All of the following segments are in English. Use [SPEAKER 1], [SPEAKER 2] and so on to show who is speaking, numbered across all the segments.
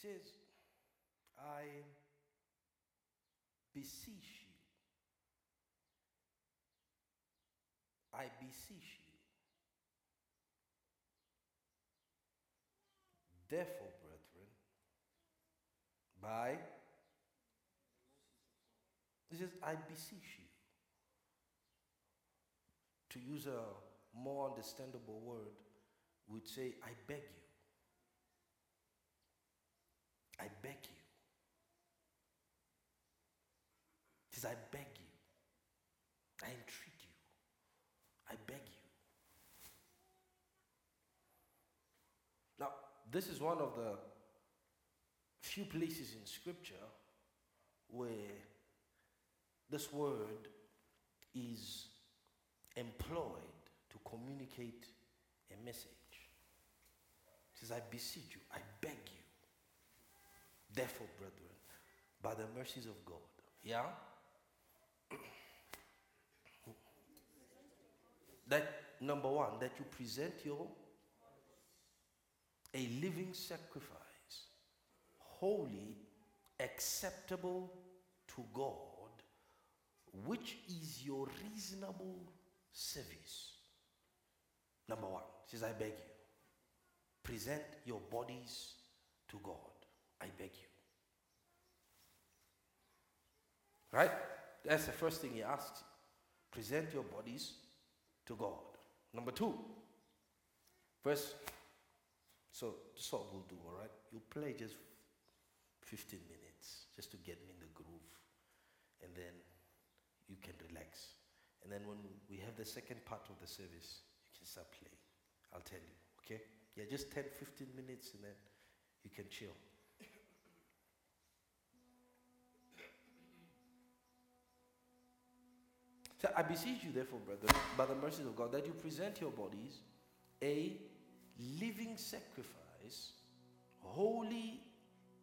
[SPEAKER 1] says, I beseech you. I beseech you. Therefore, brethren, by he says, I beseech you. To use a more understandable word, would say, I beg you. I beg you. Says, I beg you. I entreat you. I beg you. Now, this is one of the few places in Scripture where this word is employed to communicate a message. It says, I beseech you, I beg you. Therefore, brethren, by the mercies of God. Yeah? that number one, that you present your a living sacrifice, holy, acceptable to God, which is your reasonable service. Number one, says, I beg you, present your bodies to God. I beg you. Right? That's the first thing he asks. Present your bodies to God. Number two, verse. So, this all we'll do, all right? You play just 15 minutes just to get me in the groove. And then you can relax. And then when we have the second part of the service, you can start playing. I'll tell you, okay? Yeah, just 10, 15 minutes and then you can chill. So I beseech you, therefore, brethren, by the mercies of God, that you present your bodies a living sacrifice, holy,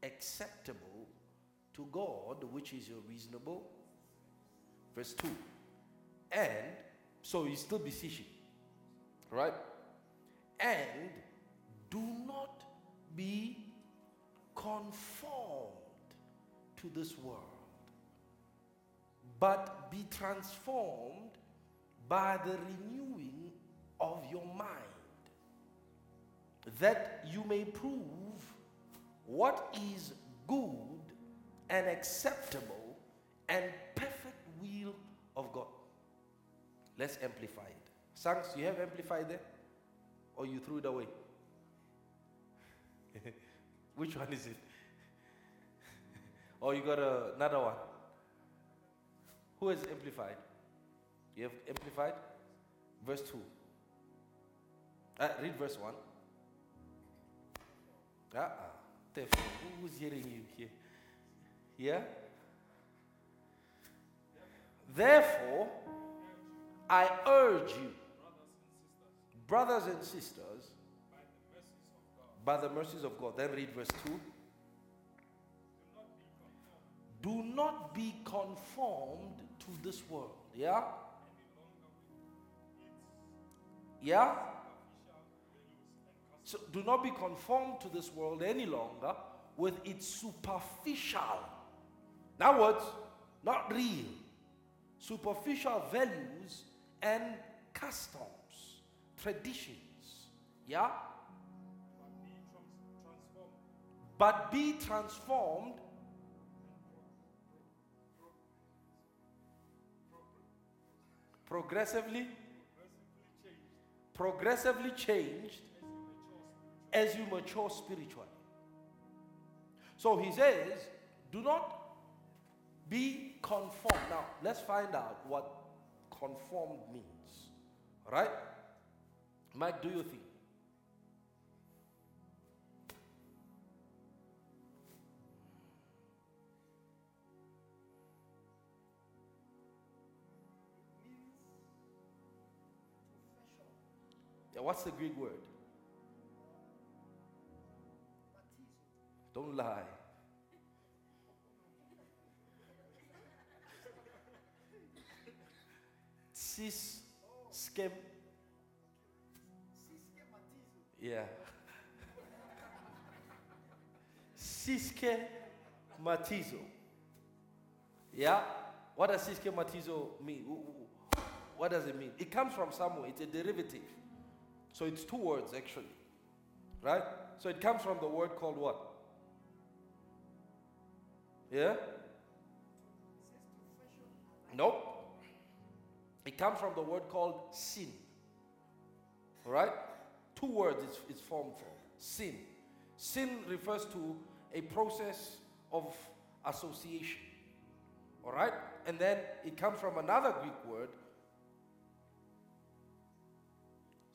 [SPEAKER 1] acceptable to God, which is your reasonable. Verse 2. And so he's still beseeching, right? And do not be conformed to this world but be transformed by the renewing of your mind, that you may prove what is good and acceptable and perfect will of God. Let's amplify it. Sanks, you have amplified there? Or you threw it away? Which one is it? or you got another one? Who has amplified? You have amplified? Verse 2. Uh, read verse 1. Uh-uh. Therefore, who's hearing you here? Yeah? Therefore, I urge you, brothers and sisters, by the mercies of God. Then read verse 2. Do not be conformed to this world. Yeah? Yeah? So do not be conformed to this world any longer with its superficial. Other words, not real. Superficial values and customs, traditions. Yeah? But be transformed progressively progressively changed as you mature spiritually. So he says, do not be conformed. Now, let's find out what conformed means. Right? Mike, do you think? What's the Greek word? Don't lie. Schem. Yeah. syschematizo. Yeah? What does syschematizo mean? What does it mean? It comes from somewhere, it's a derivative. So it's two words actually. Right? So it comes from the word called what? Yeah? Nope. It comes from the word called sin. All right? Two words it's, it's formed from sin. Sin refers to a process of association. All right? And then it comes from another Greek word,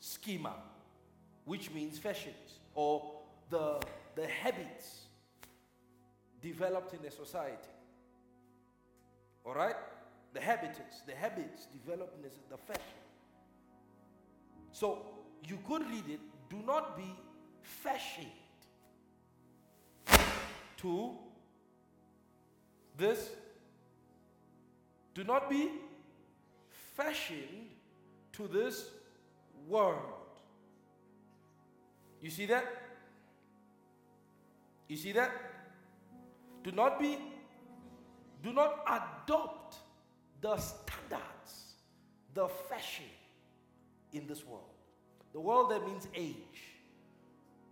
[SPEAKER 1] schema, which means fashions or the, the habits developed in a society. All right? The habits, the habits developed in the fashion. So you could read it, do not be fashioned to this. Do not be fashioned to this world. You see that? You see that? Do not be, do not adopt the standards, the fashion in this world. The world that means age.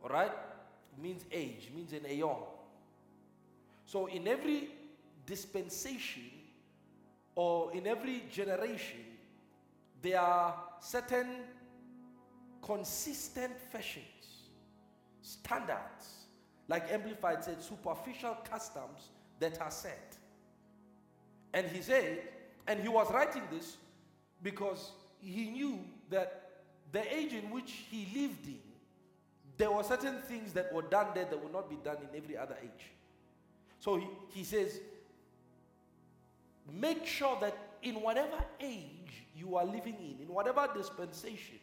[SPEAKER 1] All right? It means age, means an aeon. So in every dispensation or in every generation, there are certain consistent fashions, standards, like Amplified said, superficial customs that are set. And he said, and he was writing this because he knew that the age in which he lived in, there were certain things that were done there that would not be done in every other age. So he, he says, make sure that in whatever age you are living in, in whatever dispensation,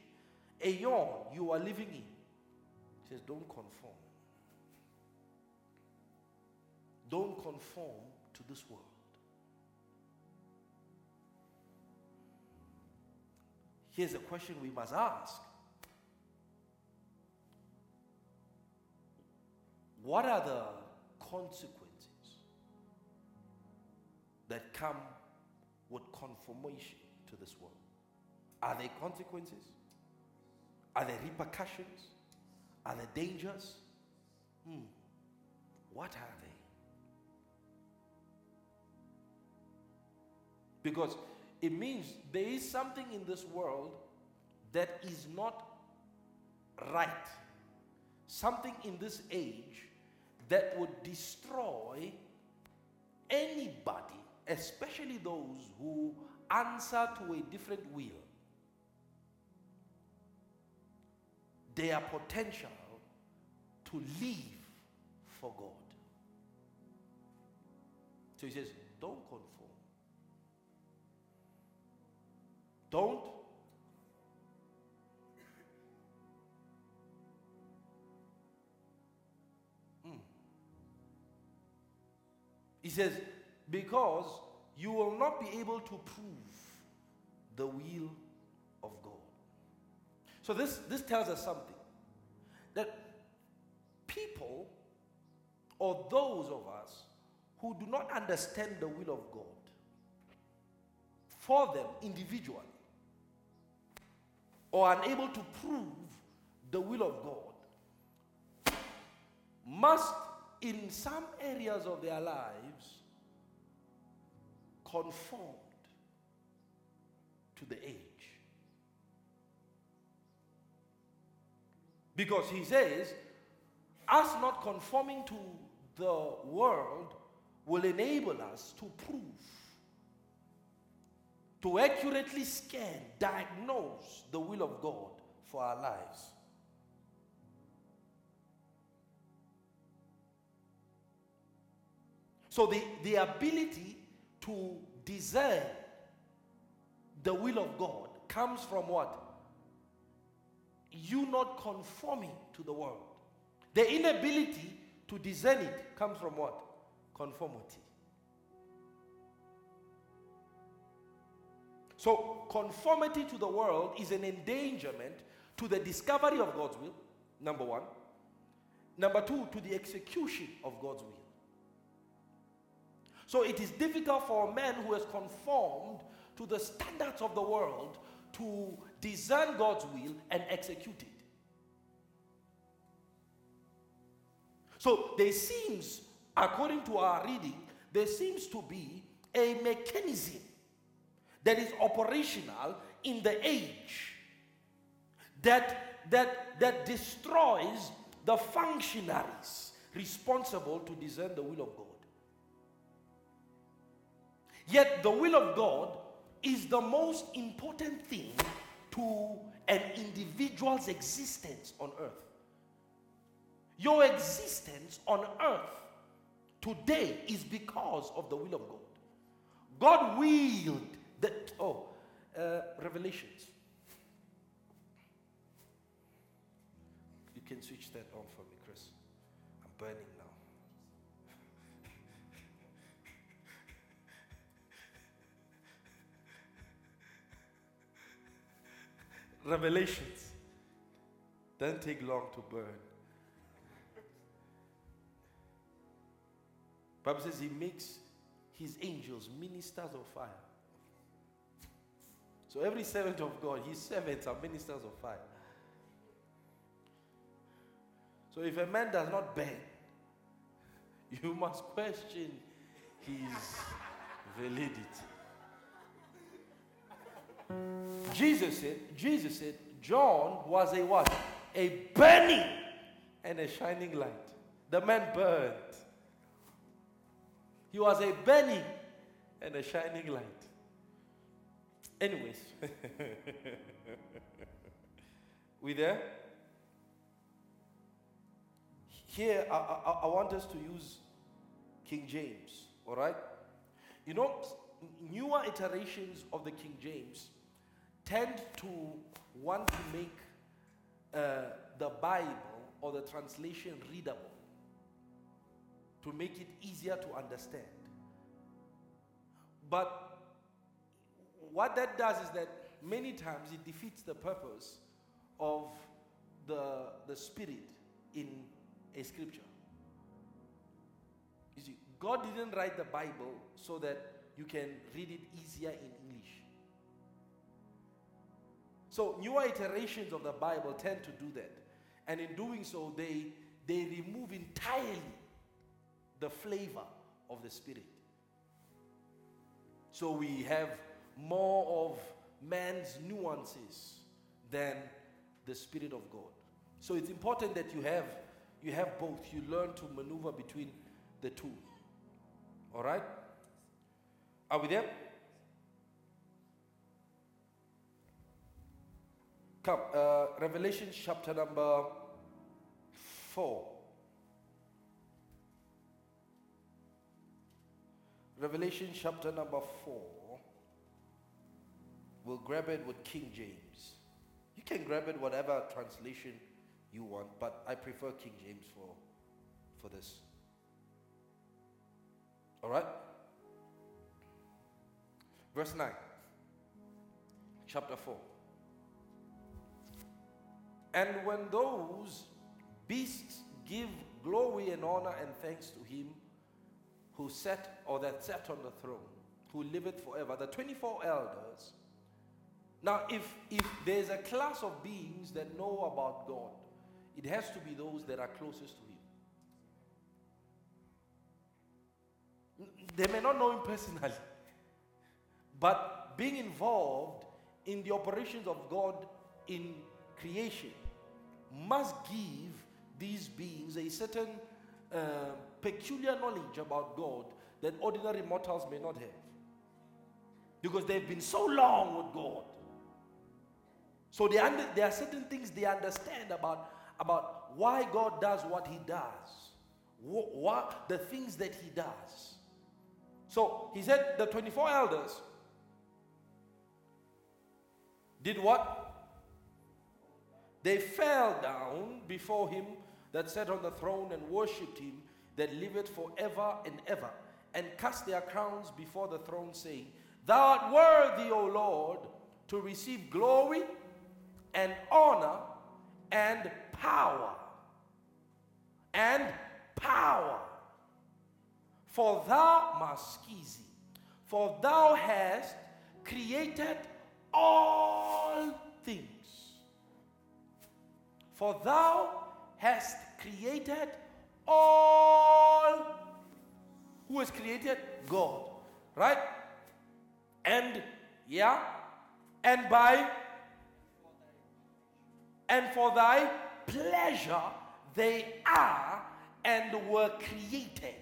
[SPEAKER 1] aeon you are living in, he says, don't conform. Don't conform to this world. Here's a question we must ask What are the consequences that come with conformation to this world? Are there consequences? Are there repercussions? Are there dangers? Hmm. What are they? Because it means there is something in this world that is not right. Something in this age that would destroy anybody, especially those who answer to a different will. Their potential to live for God. So he says, don't conform. Don't. Mm. He says, because you will not be able to prove the will of God. So this, this tells us something. That people or those of us who do not understand the will of God, for them individually, or unable to prove the will of God must, in some areas of their lives, conformed to the age. Because he says, us not conforming to the world will enable us to prove to accurately scan, diagnose the will of God for our lives. So, the, the ability to discern the will of God comes from what? You not conforming to the world. The inability to discern it comes from what? Conformity. So, conformity to the world is an endangerment to the discovery of God's will, number one. Number two, to the execution of God's will. So it is difficult for a man who has conformed to the standards of the world to discern God's will and execute it. So there seems, according to our reading, there seems to be a mechanism that is operational in the age that, that, that destroys the functionaries responsible to discern the will of God. Yet the will of God is the most important thing to an individual's existence on earth. Your existence on earth today is because of the will of God. God willed that. Oh, uh, Revelations. You can switch that on for me, Chris. I'm burning Revelations. don't take long to burn. Bible says he makes his angels ministers of fire. So every servant of God, his servants are ministers of fire. So if a man does not burn, you must question his validity. Jesus said, Jesus said, John was a what? A burning and a shining light. The man burned. He was a burning and a shining light. Anyways, we there? Here, I, I, I want us to use King James, all right? You know, newer iterations of the King James tend to want to make uh, the Bible or the translation readable to make it easier to understand. But what that does is that many times it defeats the purpose of the, the Spirit in a scripture. You see, God didn't write the Bible so that you can read it easier in. So newer iterations of the Bible tend to do that. And in doing so, they, they remove entirely the flavor of the Spirit. So we have more of man's nuances than the Spirit of God. So it's important that you have you have both. You learn to maneuver between the two. All right? Are we there? Come, uh, Revelation chapter number 4. Revelation chapter number 4. We'll grab it with King James. You can grab it whatever translation you want, but I prefer King James for, for this. All right? Verse 9, chapter 4. And when those beasts give glory and honor and thanks to him who sat or that sat on the throne, who liveth forever, the 24 elders. Now, if, if there's a class of beings that know about God, it has to be those that are closest to Him. They may not know Him personally, but being involved in the operations of God in creation must give these beings a certain uh, peculiar knowledge about God that ordinary mortals may not have. Because they've been so long with God. So they under, there are certain things they understand about, about why God does what He does, what, what the things that He does. So He said the 24 elders did what? They fell down before him that sat on the throne and worshipped him that liveth forever and ever, and cast their crowns before the throne, saying, Thou art worthy, O Lord, to receive glory and honor and power and power. For thou, Maskizi, for thou hast created all things. For thou hast created all. Who has created? God. Right? And, yeah, and by, and for thy pleasure they are and were created.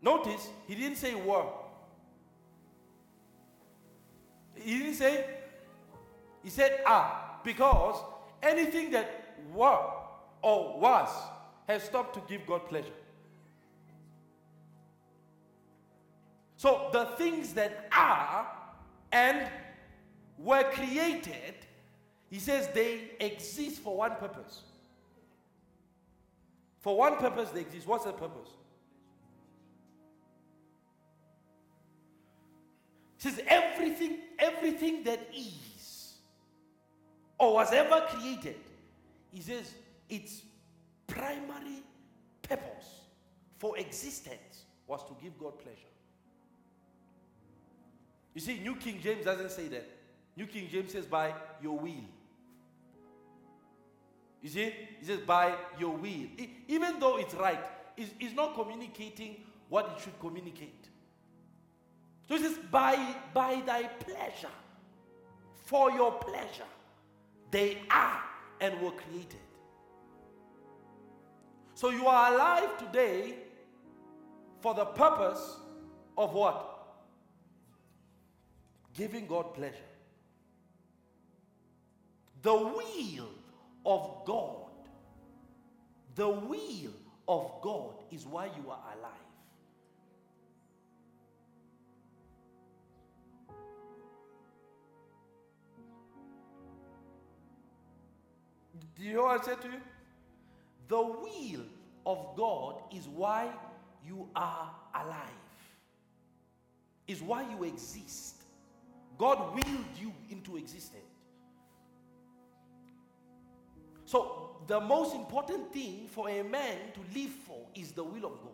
[SPEAKER 1] Notice, he didn't say were. He didn't say, he said are, because anything that were or was has stopped to give God pleasure. So the things that are and were created, he says they exist for one purpose. For one purpose they exist. What's the purpose? He says everything, everything that is or was ever created, he says its primary purpose for existence was to give God pleasure. You see, New King James doesn't say that. New King James says, by your will. You see, he says, by your will. It, even though it's right, it's, it's not communicating what it should communicate. So it says, by, by thy pleasure, for your pleasure, they are and were created. So you are alive today for the purpose of what? giving God pleasure. The will of God, the will of God is why you are alive. Do you know what I said to you? The will of God is why you are alive, is why you exist. God willed you into existence. So, the most important thing for a man to live for is the will of God.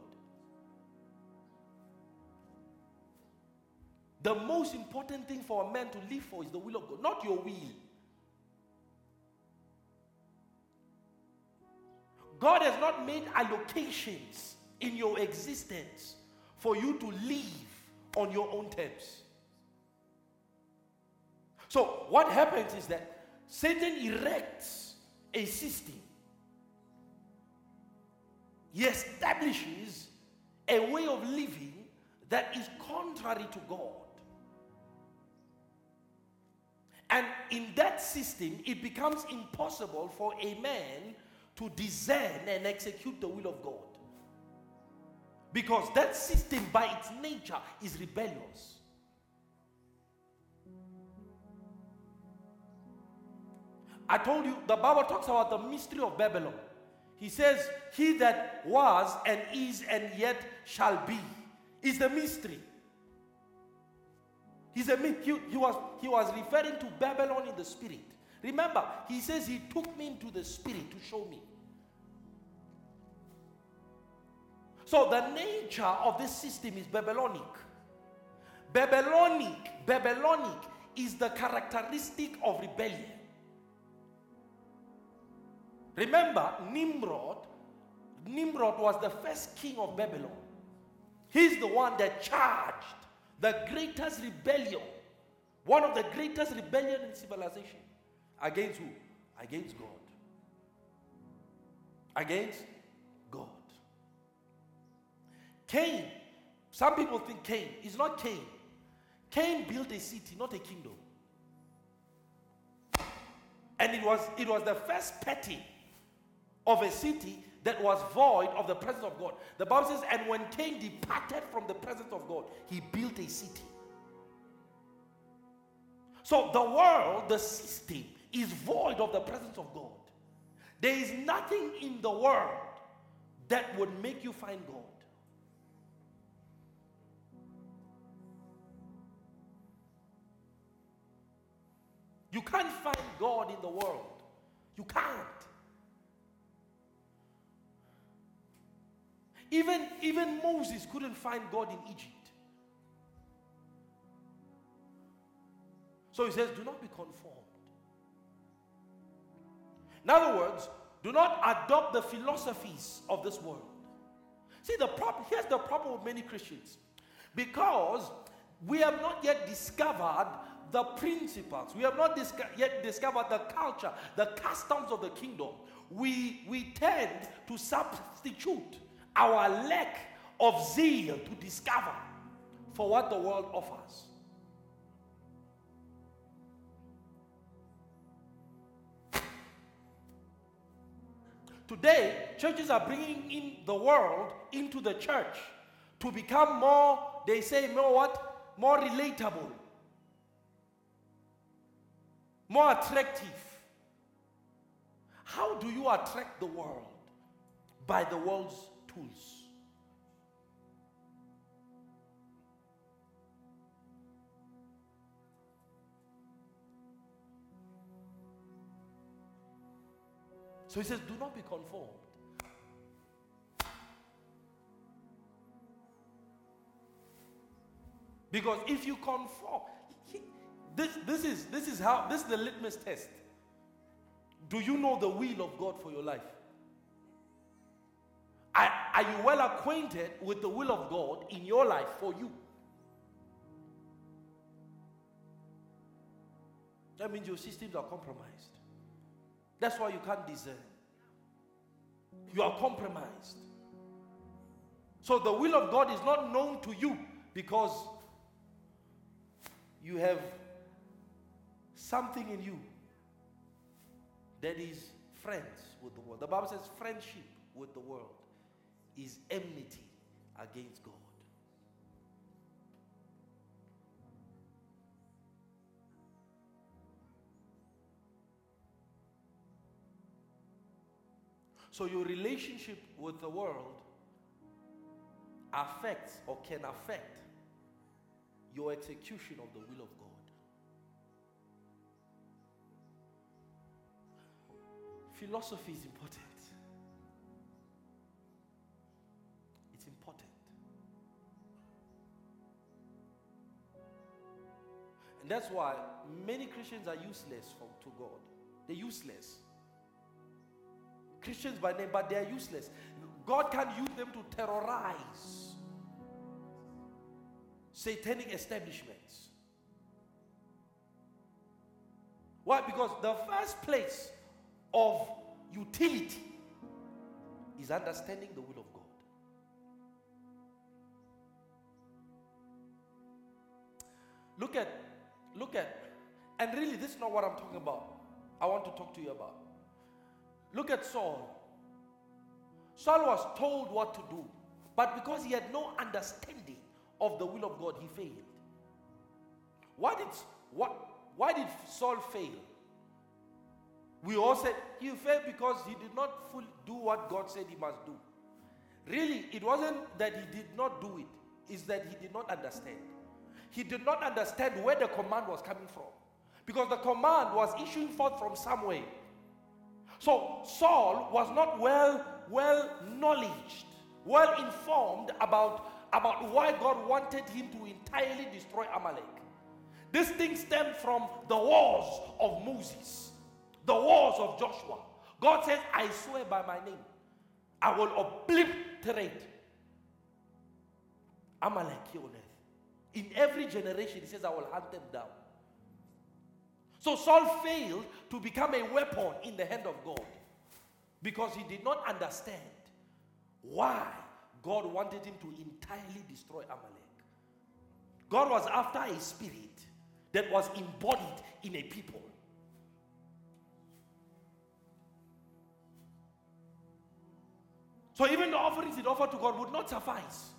[SPEAKER 1] The most important thing for a man to live for is the will of God, not your will. God has not made allocations in your existence for you to live on your own terms. So, what happens is that Satan erects a system, he establishes a way of living that is contrary to God. And in that system, it becomes impossible for a man to discern and execute the will of God. Because that system, by its nature, is rebellious. I told you the Bible talks about the mystery of Babylon. He says, He that was and is and yet shall be is the mystery. He's a he, he was he was referring to Babylon in the spirit. Remember, he says he took me into the spirit to show me. So the nature of this system is Babylonic. Babylonic, Babylonic is the characteristic of rebellion. Remember, Nimrod, Nimrod was the first king of Babylon. He's the one that charged the greatest rebellion, one of the greatest rebellion in civilization. Against who? Against God. Against. Cain. Some people think Cain. It's not Cain. Cain built a city, not a kingdom. And it was, it was the first petty of a city that was void of the presence of God. The Bible says, and when Cain departed from the presence of God, he built a city. So the world, the system, is void of the presence of God. There is nothing in the world that would make you find God. You can't find God in the world. You can't. Even, even Moses couldn't find God in Egypt. So he says, Do not be conformed. In other words, do not adopt the philosophies of this world. See, the problem here's the problem with many Christians. Because we have not yet discovered the principles, we have not yet discovered the culture, the customs of the kingdom. We, we tend to substitute our lack of zeal to discover for what the world offers. Today, churches are bringing in the world into the church to become more, they say, more what? More relatable, more attractive. How do you attract the world? By the world's tools. So he says, Do not be conformed. Because if you conform, this, this, is, this is how this is the litmus test. Do you know the will of God for your life? Are, are you well acquainted with the will of God in your life for you? That means your systems are compromised. That's why you can't discern. You are compromised. So the will of God is not known to you because you have something in you that is friends with the world. The Bible says friendship with the world is enmity against God. So your relationship with the world affects or can affect your execution of the will of God. Philosophy is important. It's important. And that's why many Christians are useless for, to God. They're useless. Christians by name, but they are useless. God can use them to terrorize satanic establishments. Why? Because the first place of utility is understanding the will of God. Look at, look at, and really, this is not what I'm talking about. I want to talk to you about. Look at Saul. Saul was told what to do, but because he had no understanding of the will of God, he failed. Why did, what, why did Saul fail? We all said he failed because he did not fully do what God said he must do. Really, it wasn't that he did not do it, it's that he did not understand. He did not understand where the command was coming from. Because the command was issuing forth from somewhere. So Saul was not well well knowledged, well informed about, about why God wanted him to entirely destroy Amalek. This thing stemmed from the wars of Moses, the walls of Joshua. God says, I swear by my name, I will obliterate Amalek here on earth. In every generation, he says, I will hunt them down. So Saul failed to become a weapon in the hand of God because he did not understand why God wanted him to entirely destroy Amalek. God was after a spirit that was embodied in a people. So even the offerings he offered to God would not suffice.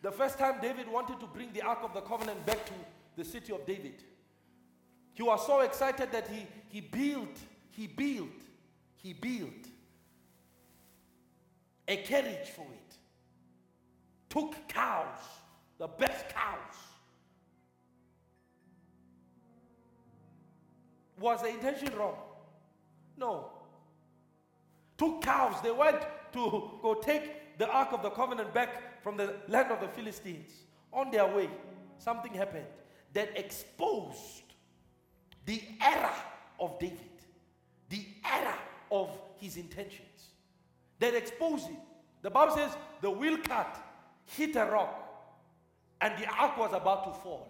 [SPEAKER 1] The first time David wanted to bring the Ark of the Covenant back to the city of David, he was so excited that he, he built, he built, he built a carriage for it. Took cows, the best cows. Was the intention wrong? No. Two cows. They went to go take the Ark of the Covenant back from the land of the Philistines. On their way, something happened that exposed the error of David, the error of his intentions. That exposed it. The Bible says the wheel cart hit a rock and the ark was about to fall.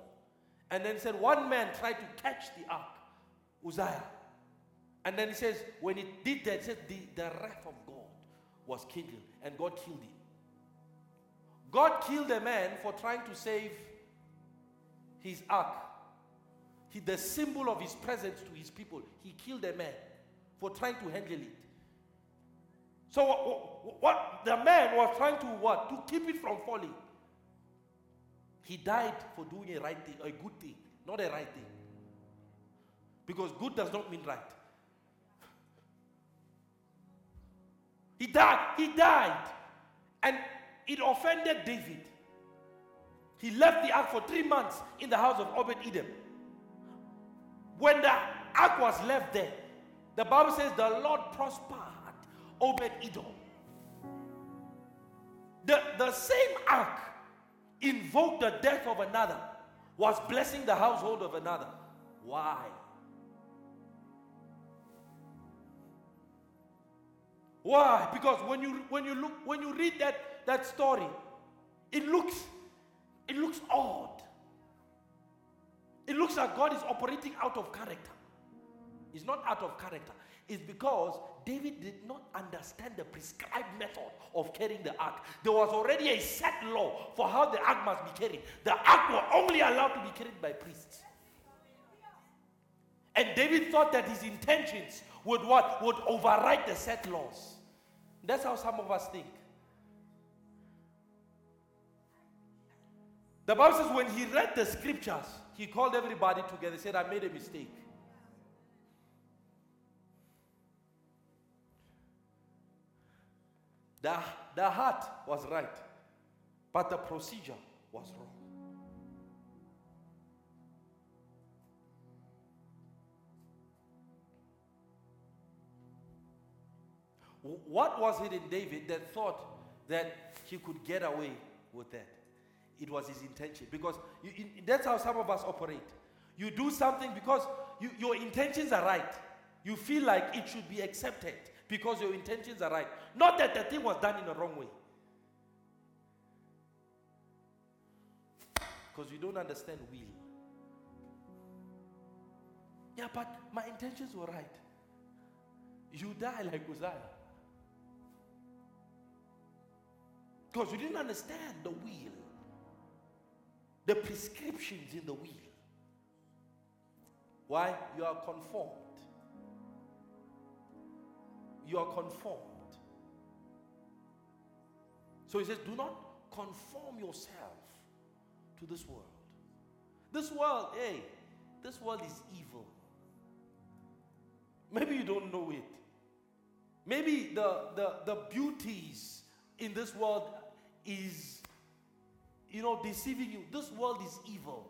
[SPEAKER 1] And then said one man tried to catch the ark, Uzziah. And then he says, when he did that, he said the, the wrath of God was kindled and God killed him. God killed a man for trying to save his ark. He, the symbol of his presence to his people. He killed a man for trying to handle it. So what, what the man was trying to what? To keep it from falling. He died for doing a right thing, a good thing, not a right thing. Because good does not mean right. He died. He died. And it offended David. He left the ark for three months in the house of Obed Edom. When the ark was left there, the Bible says the Lord prospered Obed Edom. The, the same ark invoked the death of another, was blessing the household of another. Why? Why? Because when you when you look when you read that that story, it looks it looks odd. It looks like God is operating out of character. It's not out of character. It's because David did not understand the prescribed method of carrying the ark. There was already a set law for how the ark must be carried. The ark was only allowed to be carried by priests. And David thought that his intentions would what? Would override the set laws. That's how some of us think. The Bible says when he read the scriptures, he called everybody together, said, I made a mistake. The, the heart was right, but the procedure was wrong. What was it in David that thought that he could get away with that? It was his intention. Because you, that's how some of us operate. You do something because you, your intentions are right. You feel like it should be accepted because your intentions are right. Not that the thing was done in the wrong way. Because you don't understand will. Yeah, but my intentions were right. You die like Uzziah. Because you didn't understand the will, the prescriptions in the will. Why? You are conformed. You are conformed. So he says, Do not conform yourself to this world. This world, hey, this world is evil. Maybe you don't know it. Maybe the, the, the beauties in this world is, you know, deceiving you. This world is evil.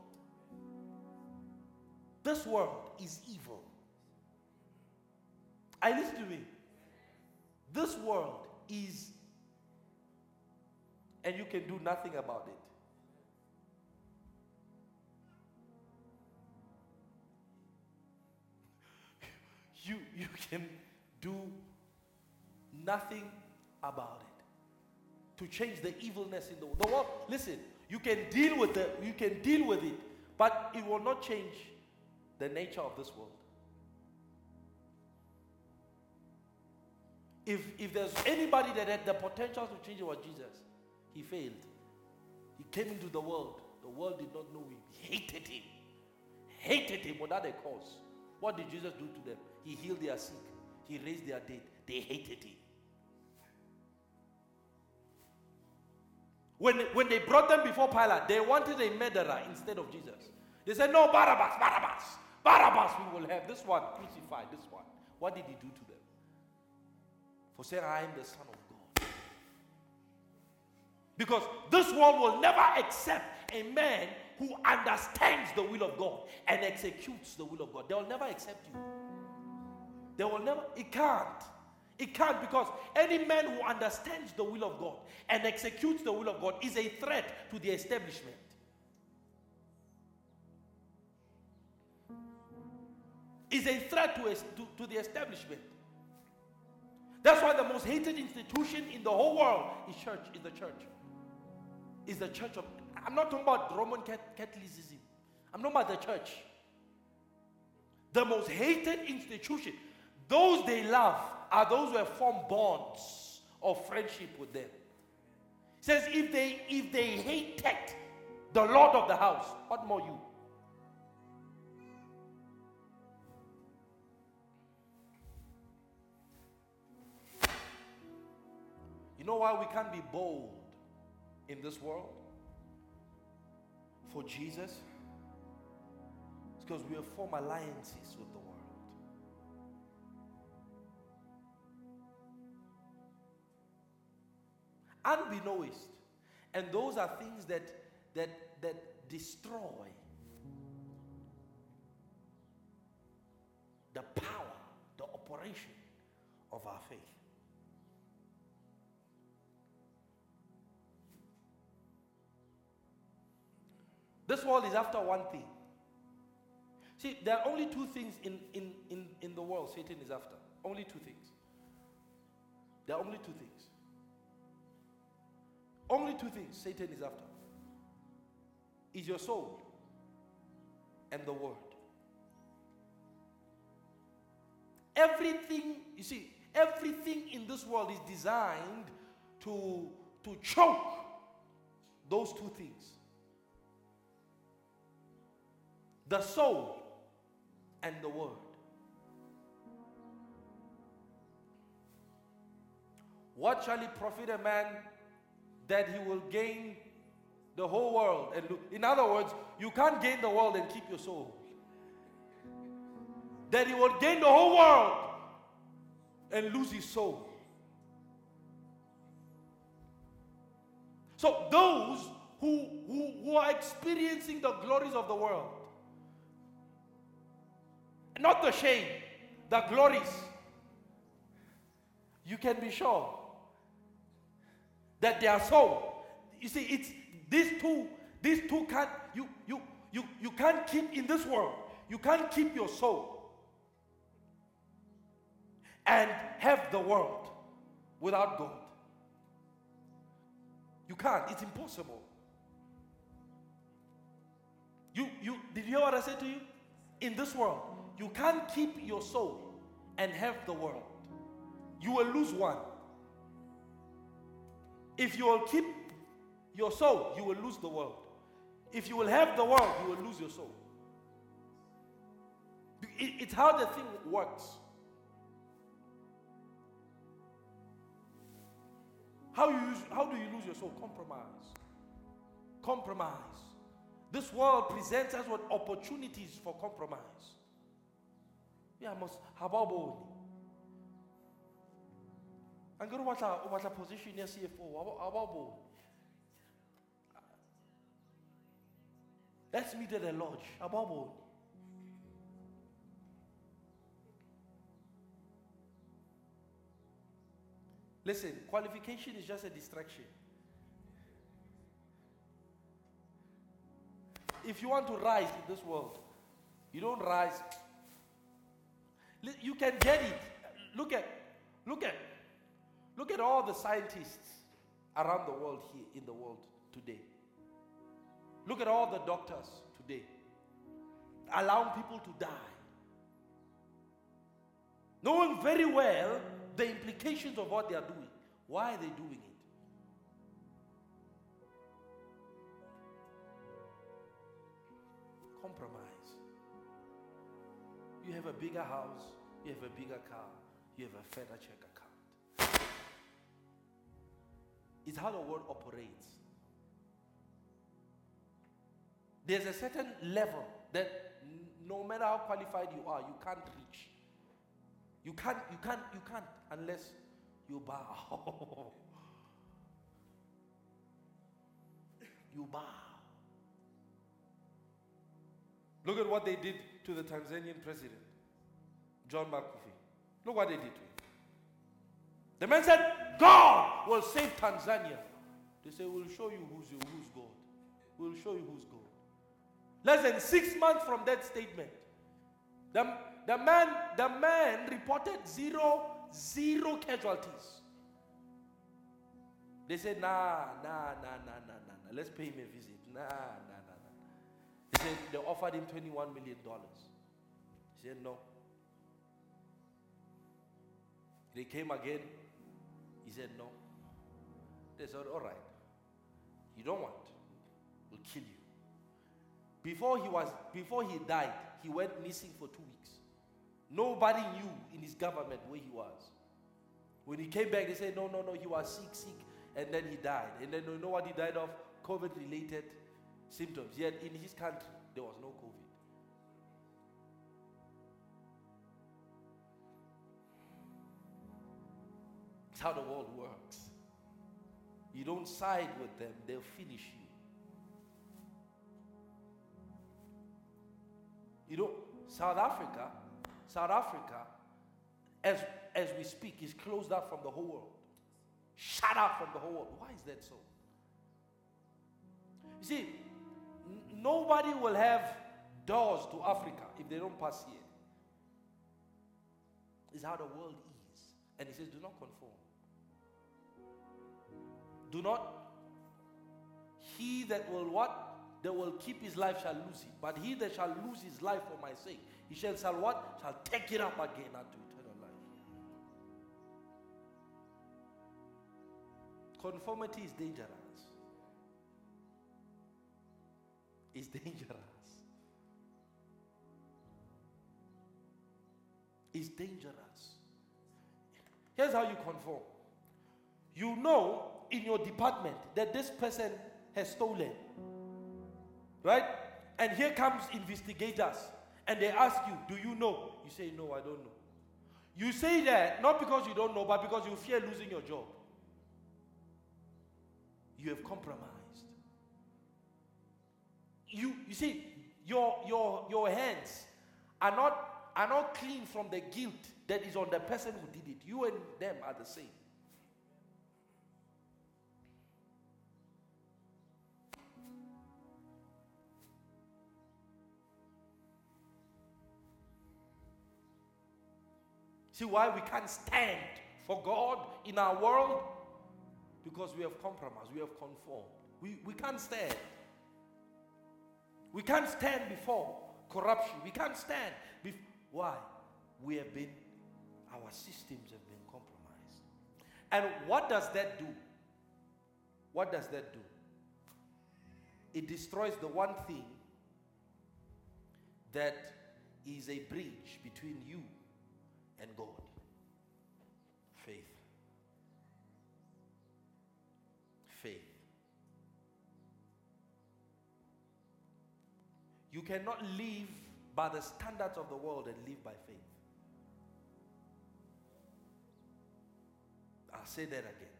[SPEAKER 1] This world is evil. I listen to me. This world is, and you can do nothing about it. You, you can do nothing about it to change the evilness in the world. The world, listen, you can deal with it, you can deal with it, but it will not change the nature of this world. If, if there's anybody that had the potential to change it was Jesus, he failed. He came into the world. The world did not know him. He hated him. Hated him without a cause. What did Jesus do to them? He healed their sick. He raised their dead. They hated him. When, when they brought them before Pilate, they wanted a murderer instead of Jesus. They said, No, Barabbas, Barabbas, Barabbas, we will have this one crucified, this one. What did he do to them? For saying, I am the Son of God. Because this world will never accept a man who understands the will of God and executes the will of God. They will never accept you. They will never, it can't. It can't because any man who understands the will of God and executes the will of God is a threat to the establishment. Is a threat to, to, to the establishment. That's why the most hated institution in the whole world is church, is the church. Is the church of I'm not talking about Roman Catholicism. I'm talking about the church. The most hated institution. Those they love are those who have formed bonds of friendship with them. It says if they if they hate tech, the Lord of the house, what more you? You know why we can't be bold in this world for Jesus? It's because we have formed alliances with the Unbeknownst. And those are things that that that destroy the power, the operation of our faith. This world is after one thing. See, there are only two things in, in, in, in the world Satan is after. Only two things. There are only two things. Only two things Satan is after is your soul and the word. Everything, you see, everything in this world is designed to, to choke those two things the soul and the word. What shall it profit a man that he will gain the whole world and? In other words, you can't gain the world and keep your soul. That he will gain the whole world and lose his soul. So those who, who, who are experiencing the glories of the world not the shame, the glories. You can be sure that they are so. You see, it's these two, these two can't, you, you, you, you can't keep in this world. You can't keep your soul and have the world without God. You can't. It's impossible. You, you, did you hear what I said to you? In this world, you can't keep your soul and have the world. You will lose one. If you will keep your soul, you will lose the world. If you will have the world, you will lose your soul. It's how the thing works. How, you use, how do you lose your soul? Compromise. Compromise. This world presents us with opportunities for compromise. Yeah, must hababoni. Angero batla o batla position ya CFO, hababoni. Let's meet at a lodge, hababoni. Listen, qualification is just a distraction. If you want to rise in this world, you don't rise you can get it. Look at, look at, look at all the scientists around the world here in the world today. Look at all the doctors today allowing people to die. Knowing very well the implications of what they are doing. Why are they doing it? Compromise. You have a bigger house, you have a bigger car, you have a further check account. It's how the world operates. There's a certain level that no matter how qualified you are, you can't reach. You can't, you can't, you can't unless you bow. you bow. Look at what they did to the Tanzanian president, John Magufuli. Look what they did to him. The man said, God will save Tanzania. They say, We'll show you who's, who's God. We'll show you who's God. Less than six months from that statement, the, the, man, the man reported zero, zero casualties. They said, nah, nah, nah, nah, nah, nah, nah. Let's pay him a visit. Nah, nah, nah, nah. They said they offered him $21 million. He said, no. They came again. He said, no. They said, all right. You don't want. We'll kill you. Before he was, before he died, he went missing for two weeks. Nobody knew in his government where he was. When he came back, they said, no, no, no, he was sick, sick, and then he died. And then you know what he died of? COVID-related symptoms. Yet in his country, there was no COVID. How the world works. You don't side with them, they'll finish you. You know, South Africa, South Africa, as, as we speak, is closed out from the whole world. Shut out from the whole world. Why is that so? You see, n- nobody will have doors to Africa if they don't pass here. It's how the world is. And he says, do not conform. Do not. He that will what? that will keep his life shall lose it. But he that shall lose his life for my sake, he shall, shall what? Shall take it up again unto eternal life. Conformity is dangerous. It's dangerous. It's dangerous. Here's how you conform. You know in your department that this person has stolen. Right? And here comes investigators and they ask you, Do you know? You say, No, I don't know. You say that not because you don't know, but because you fear losing your job. You have compromised. You, you see, your, your, your hands are not, are not clean from the guilt that is on the person who did it. You and them are the same. See why we can't stand for God in our world? Because we have compromised, we have conformed. We, we can't stand. We can't stand before corruption. We can't stand. Bef- why? We have been, our systems have been compromised. And what does that do? What does that do? It destroys the one thing that is a bridge between you and God. Faith. Faith. You cannot live by the standards of the world and live by faith. I'll say that again.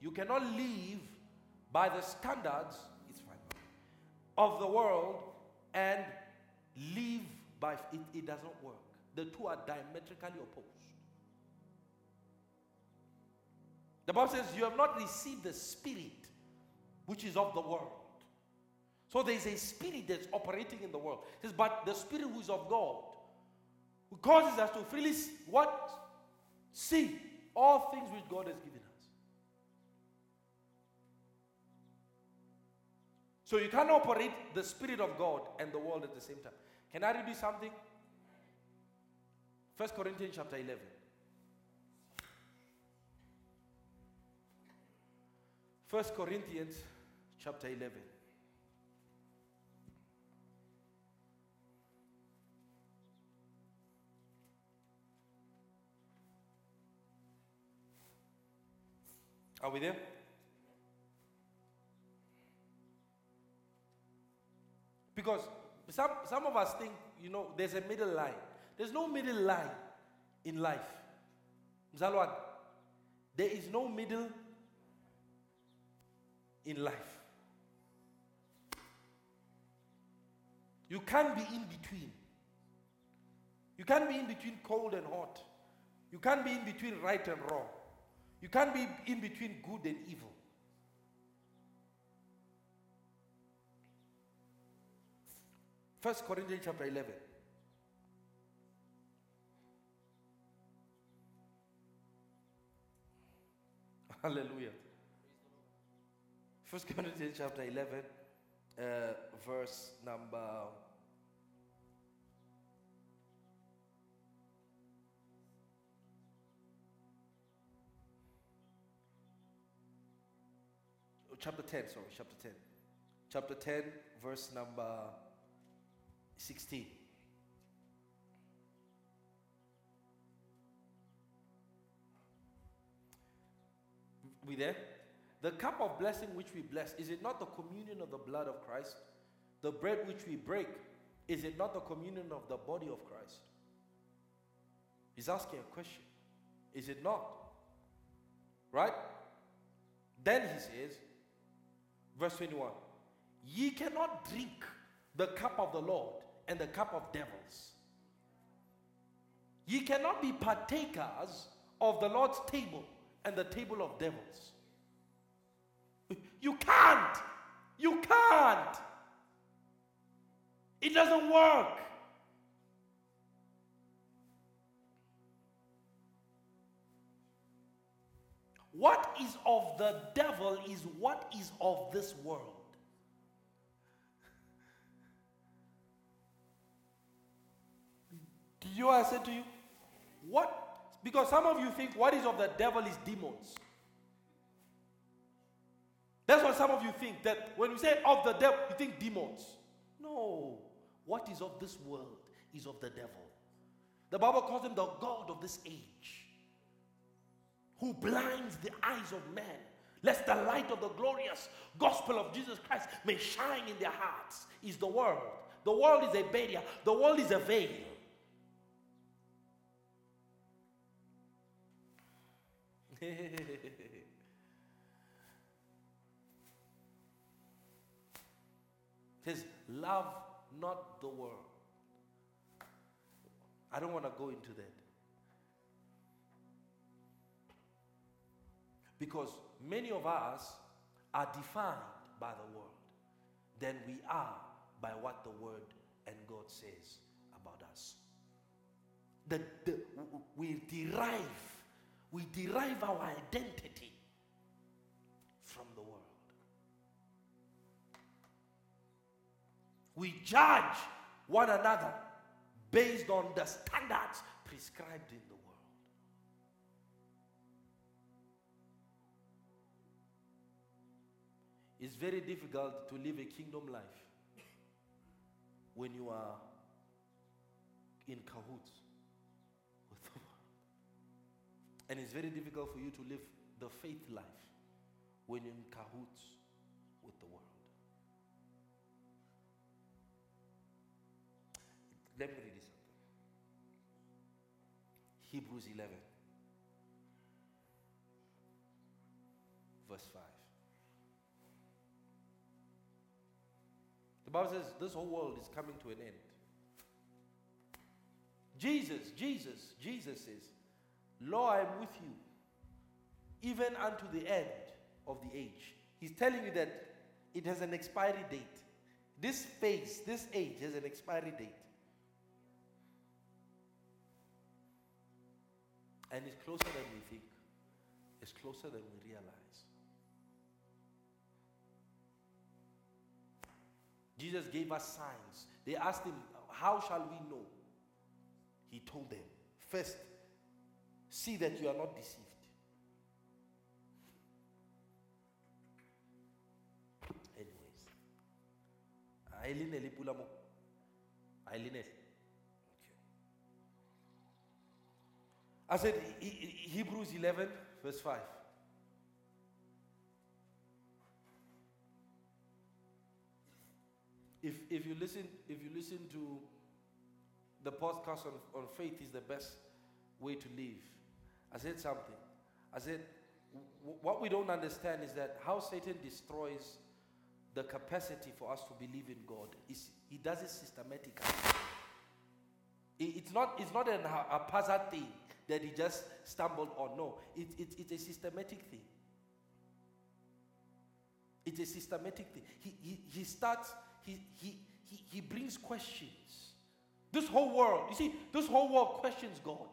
[SPEAKER 1] You cannot live by the standards, it's fine, of the world and live by it, it doesn't work. The two are diametrically opposed. The Bible says, You have not received the spirit which is of the world. So there is a spirit that's operating in the world. It says, but the spirit who is of God, who causes us to freely what? See all things which God has given us. So you can't operate the spirit of God and the world at the same time. Can I read you something? First Corinthians chapter 11. First Corinthians chapter 11. Are we there? Because some, some of us think, you know, there's a middle line. There's no middle line in life. Mzalwan, there is no middle in life. You can't be in between. You can't be in between cold and hot. You can't be in between right and wrong. You can't be in between good and evil. First Corinthians chapter 11. Hallelujah. First Corinthians chapter 11, uh, verse number. Oh, chapter 10, sorry, chapter 10. Chapter 10, verse number 16. We there? The cup of blessing which we bless, is it not the communion of the blood of Christ? The bread which we break, is it not the communion of the body of Christ? He's asking a question. Is it not? Right? Then he says, verse 21 Ye cannot drink the cup of the Lord and the cup of devils. Ye cannot be partakers of the Lord's table and the table of devils. You can't. You can't. It doesn't work. What is of the devil is what is of this world. Did you I said to you? What? Because some of you think what is of the devil is demons. That's what some of you think that when you say of the devil, you think demons. No. What is of this world is of the devil. The Bible calls him the God of this age who blinds the eyes of men, lest the light of the glorious gospel of Jesus Christ may shine in their hearts, is the world. The world is a barrier, the world is a veil. says, Love not the world. I don't want to go into that. Because many of us are defined by the world than we are by what the word and God says about us. The, we derive, we derive our identity from the world. We judge one another based on the standards prescribed in the world. It's very difficult to live a kingdom life when you are in cahoots And it's very difficult for you to live the faith life when you're in cahoots with the world. Let me read this something. Hebrews 11, verse 5. The Bible says this whole world is coming to an end. Jesus, Jesus, Jesus says, Lo, I am with you, even unto the end of the age. He's telling you that it has an expiry date. This phase, this age has an expiry date. And it's closer than we think, it's closer than we realize. Jesus gave us signs. They asked him, How shall we know? He told them, First, see that you are not deceived. Anyways, Aileen. I said Hebrews 11, verse 5. If, if you listen if you listen to the podcast on, on faith is the best way to live. I said something. I said what we don't understand is that how Satan destroys the capacity for us to believe in God is he does it systematically. It, it's not it's not an haphazard thing that he just stumbled on. No, it, it, it's a systematic thing. It's a systematic thing. He, he, he starts, he, he, he brings questions. This whole world, you see, this whole world questions God.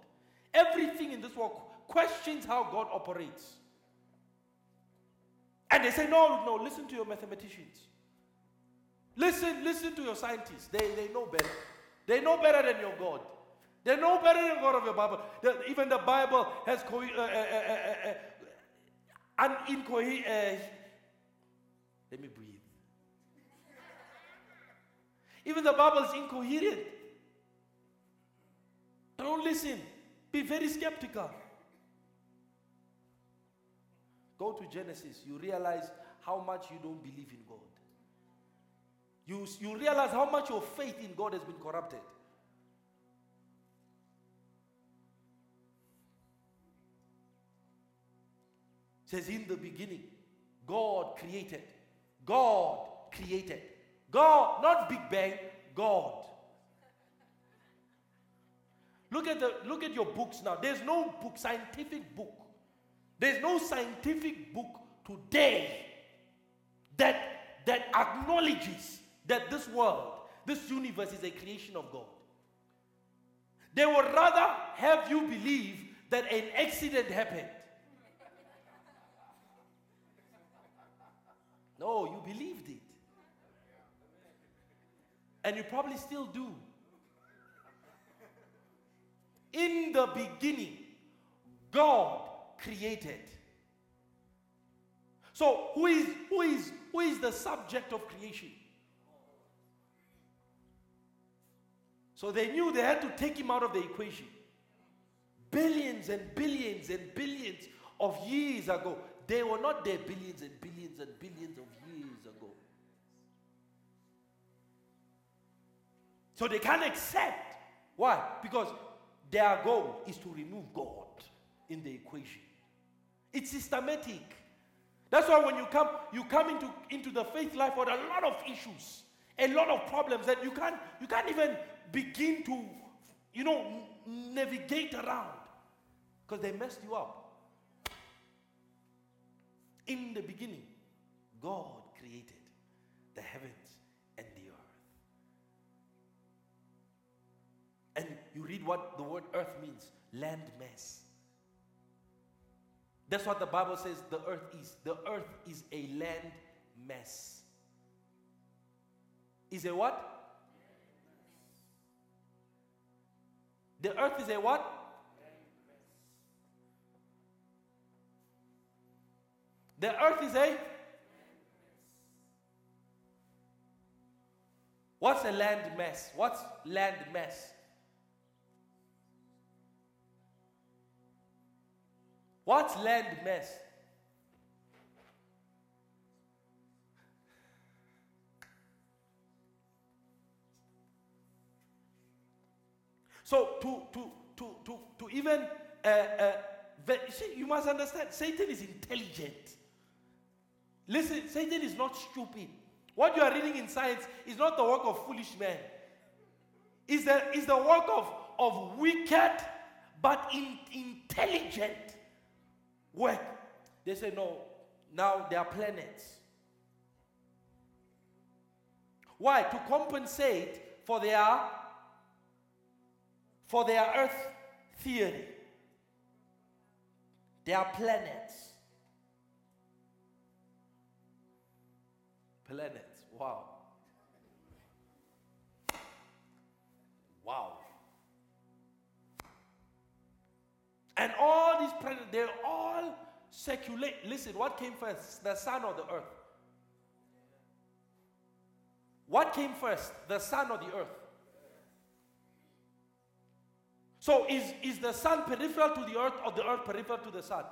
[SPEAKER 1] Everything in this world questions how God operates. And they say, no, no, listen to your mathematicians. Listen, listen to your scientists. They, they know better. They know better than your God. They know better than God of your Bible. The, even the Bible has co- uh, uh, uh, uh an incoherent. Uh, let me breathe. Even the Bible is incoherent. Don't listen. Be very skeptical. Go to Genesis, you realize how much you don't believe in God. You, you realize how much your faith in God has been corrupted. It says in the beginning, God created. God created. God, not Big Bang, God. Look at the look at your books now. There's no book, scientific book there's no scientific book today that, that acknowledges that this world, this universe is a creation of God. They would rather have you believe that an accident happened. No, you believed it. And you probably still do. In the beginning, God created. So who is who is who is the subject of creation? So they knew they had to take him out of the equation. Billions and billions and billions of years ago. They were not there billions and billions and billions of years ago. So they can't accept. Why? Because their goal is to remove God in the equation. It's systematic. That's why when you come, you come into, into the faith life with a lot of issues, a lot of problems that you can't, you can't even begin to, you know, navigate around because they messed you up. In the beginning, God created the heavens you read what the word earth means land mass. That's what the Bible says the earth is. The earth is a land mess. Is a what? The earth is a what? The earth is a What's a land mess? What's land mess? What's land mess? So to to to to to even uh, uh, see, you must understand Satan is intelligent. Listen, Satan is not stupid. What you are reading in science is not the work of foolish men. Is the is the work of of wicked but in, intelligent work. They say, no, now they are planets. Why? To compensate for their for their earth theory. They are planets. Planets. Wow. And all these planets, they're all circulate. Listen, what came first, the sun or the earth? What came first, the sun or the earth? So is, is the sun peripheral to the earth or the earth peripheral to the sun?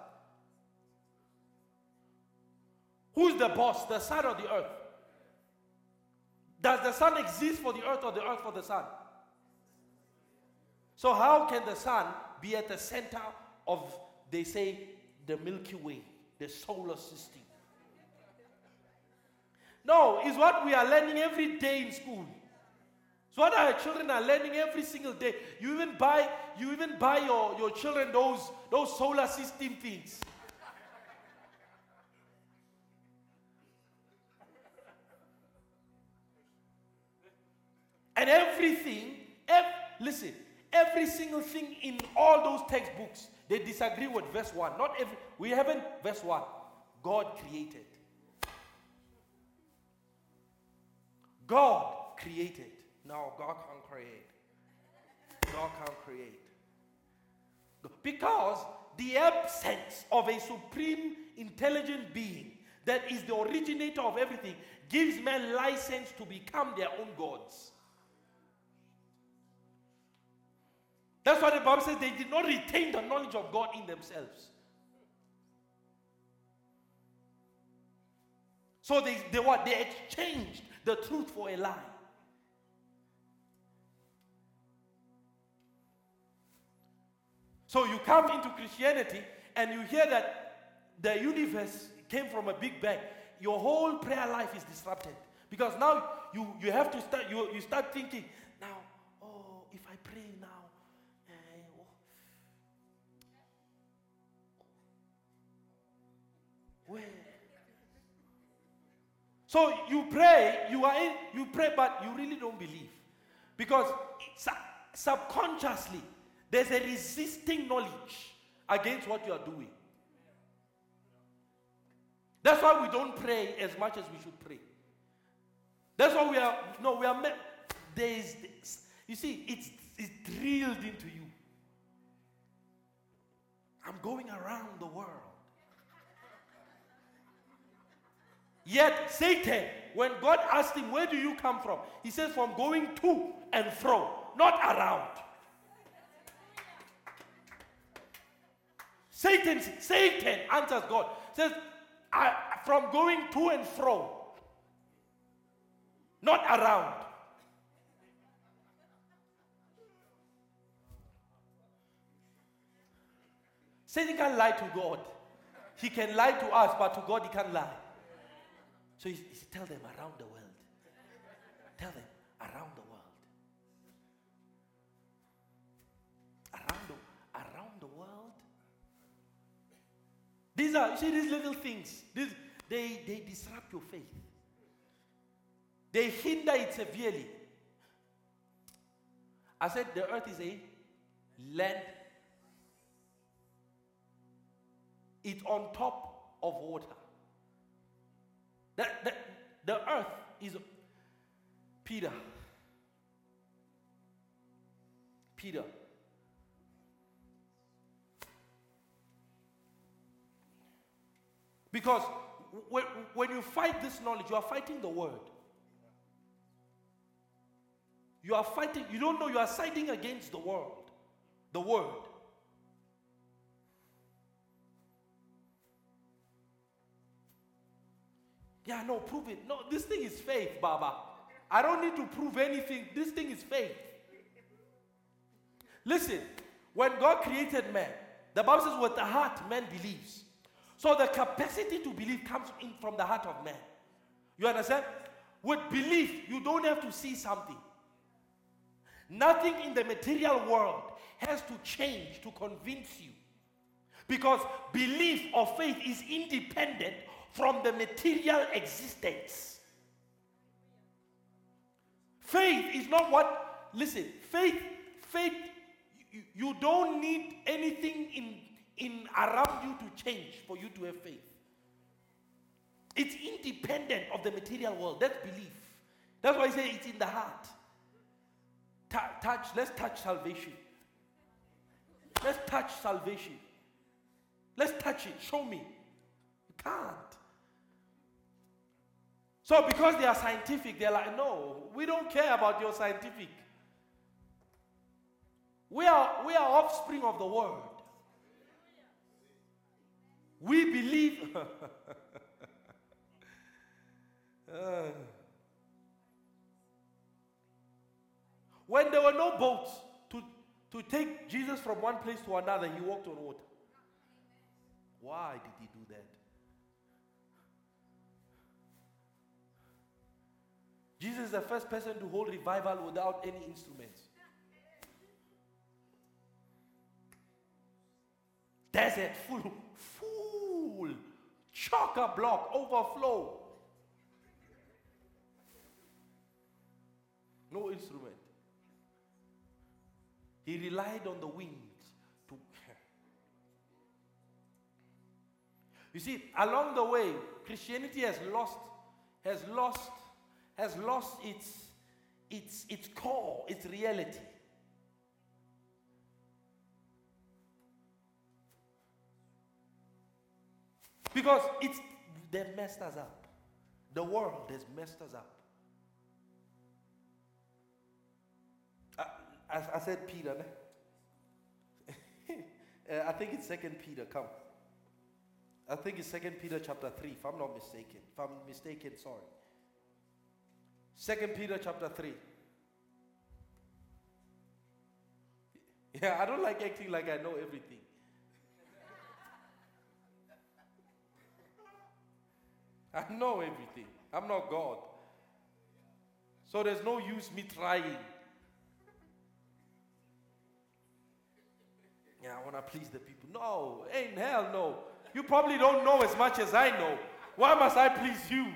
[SPEAKER 1] Who's the boss, the sun or the earth? Does the sun exist for the earth or the earth for the sun? So, how can the sun be at the center of, they say, the Milky Way, the solar system. No, it's what we are learning every day in school. It's what our children are learning every single day. You even buy, you even buy your, your children those, those solar system things. and everything, ev- listen, every single thing in all those textbooks, they disagree with verse 1. Not every, we haven't verse 1. God created. God created. No, God can't create. God can't create. Because the absence of a supreme intelligent being that is the originator of everything gives men license to become their own gods. That's why the Bible says they did not retain the knowledge of God in themselves. So they, they what? They exchanged the truth for a lie. So you come into Christianity and you hear that the universe came from a big bang. Your whole prayer life is disrupted. Because now you, you have to start, you, you start thinking, So you pray, you are in, you pray, but you really don't believe. Because subconsciously, there's a resisting knowledge against what you are doing. That's why we don't pray as much as we should pray. That's why we are, no, we are, there is, you see, it's, it's drilled into you. I'm going around the world. Yet Satan, when God asked him, Where do you come from? He says, From going to and fro, not around. Satan, Satan answers God. Says, from going to and fro, not around. Satan can lie to God. He can lie to us, but to God he can't lie. So he, tell them around the world. Tell them around the world. Around the, around the world. These are, you see, these little things, these, they, they disrupt your faith. They hinder it severely. I said the earth is a land. It's on top of water. The, the, earth is Peter. Peter. Because when, when you fight this knowledge, you are fighting the word. You are fighting, you don't know you are siding against the world, the word. Yeah, no, prove it. No, this thing is faith, Baba. I don't need to prove anything. This thing is faith. Listen, when God created man, the Bible says, with the heart man believes. So the capacity to believe comes in from the heart of man. You understand? With belief, you don't have to see something. Nothing in the material world has to change to convince you. Because belief or faith is independent from the material existence. Faith is not what, listen, faith, faith, you, you don't need anything in, in around you to change for you to have faith. It's independent of the material world. That's belief. That's why I say it's in the heart. T- touch, let's touch salvation. Let's touch salvation. Let's touch it. Show me. You can't. So, because they are scientific, they're like, no, we don't care about your scientific. We are, we are offspring of the world. We believe. uh, when there were no boats to, to take Jesus from one place to another, he walked on water. Why did he do that? Jesus is the first person to hold revival without any instruments. Desert full, full, chock a block, overflow. No instrument. He relied on the wind to. You see, along the way, Christianity has lost, has lost has lost its, its, its core, its reality. Because it's they've messed us up. The world has messed us up. I, I, I said Peter. uh, I think it's Second Peter. Come. I think it's Second Peter chapter three. If I'm not mistaken. If I'm mistaken, sorry. Second Peter chapter 3. Yeah, I don't like acting like I know everything. I know everything. I'm not God. So there's no use me trying. Yeah, I want to please the people. No, ain't hell no. You probably don't know as much as I know. Why must I please you?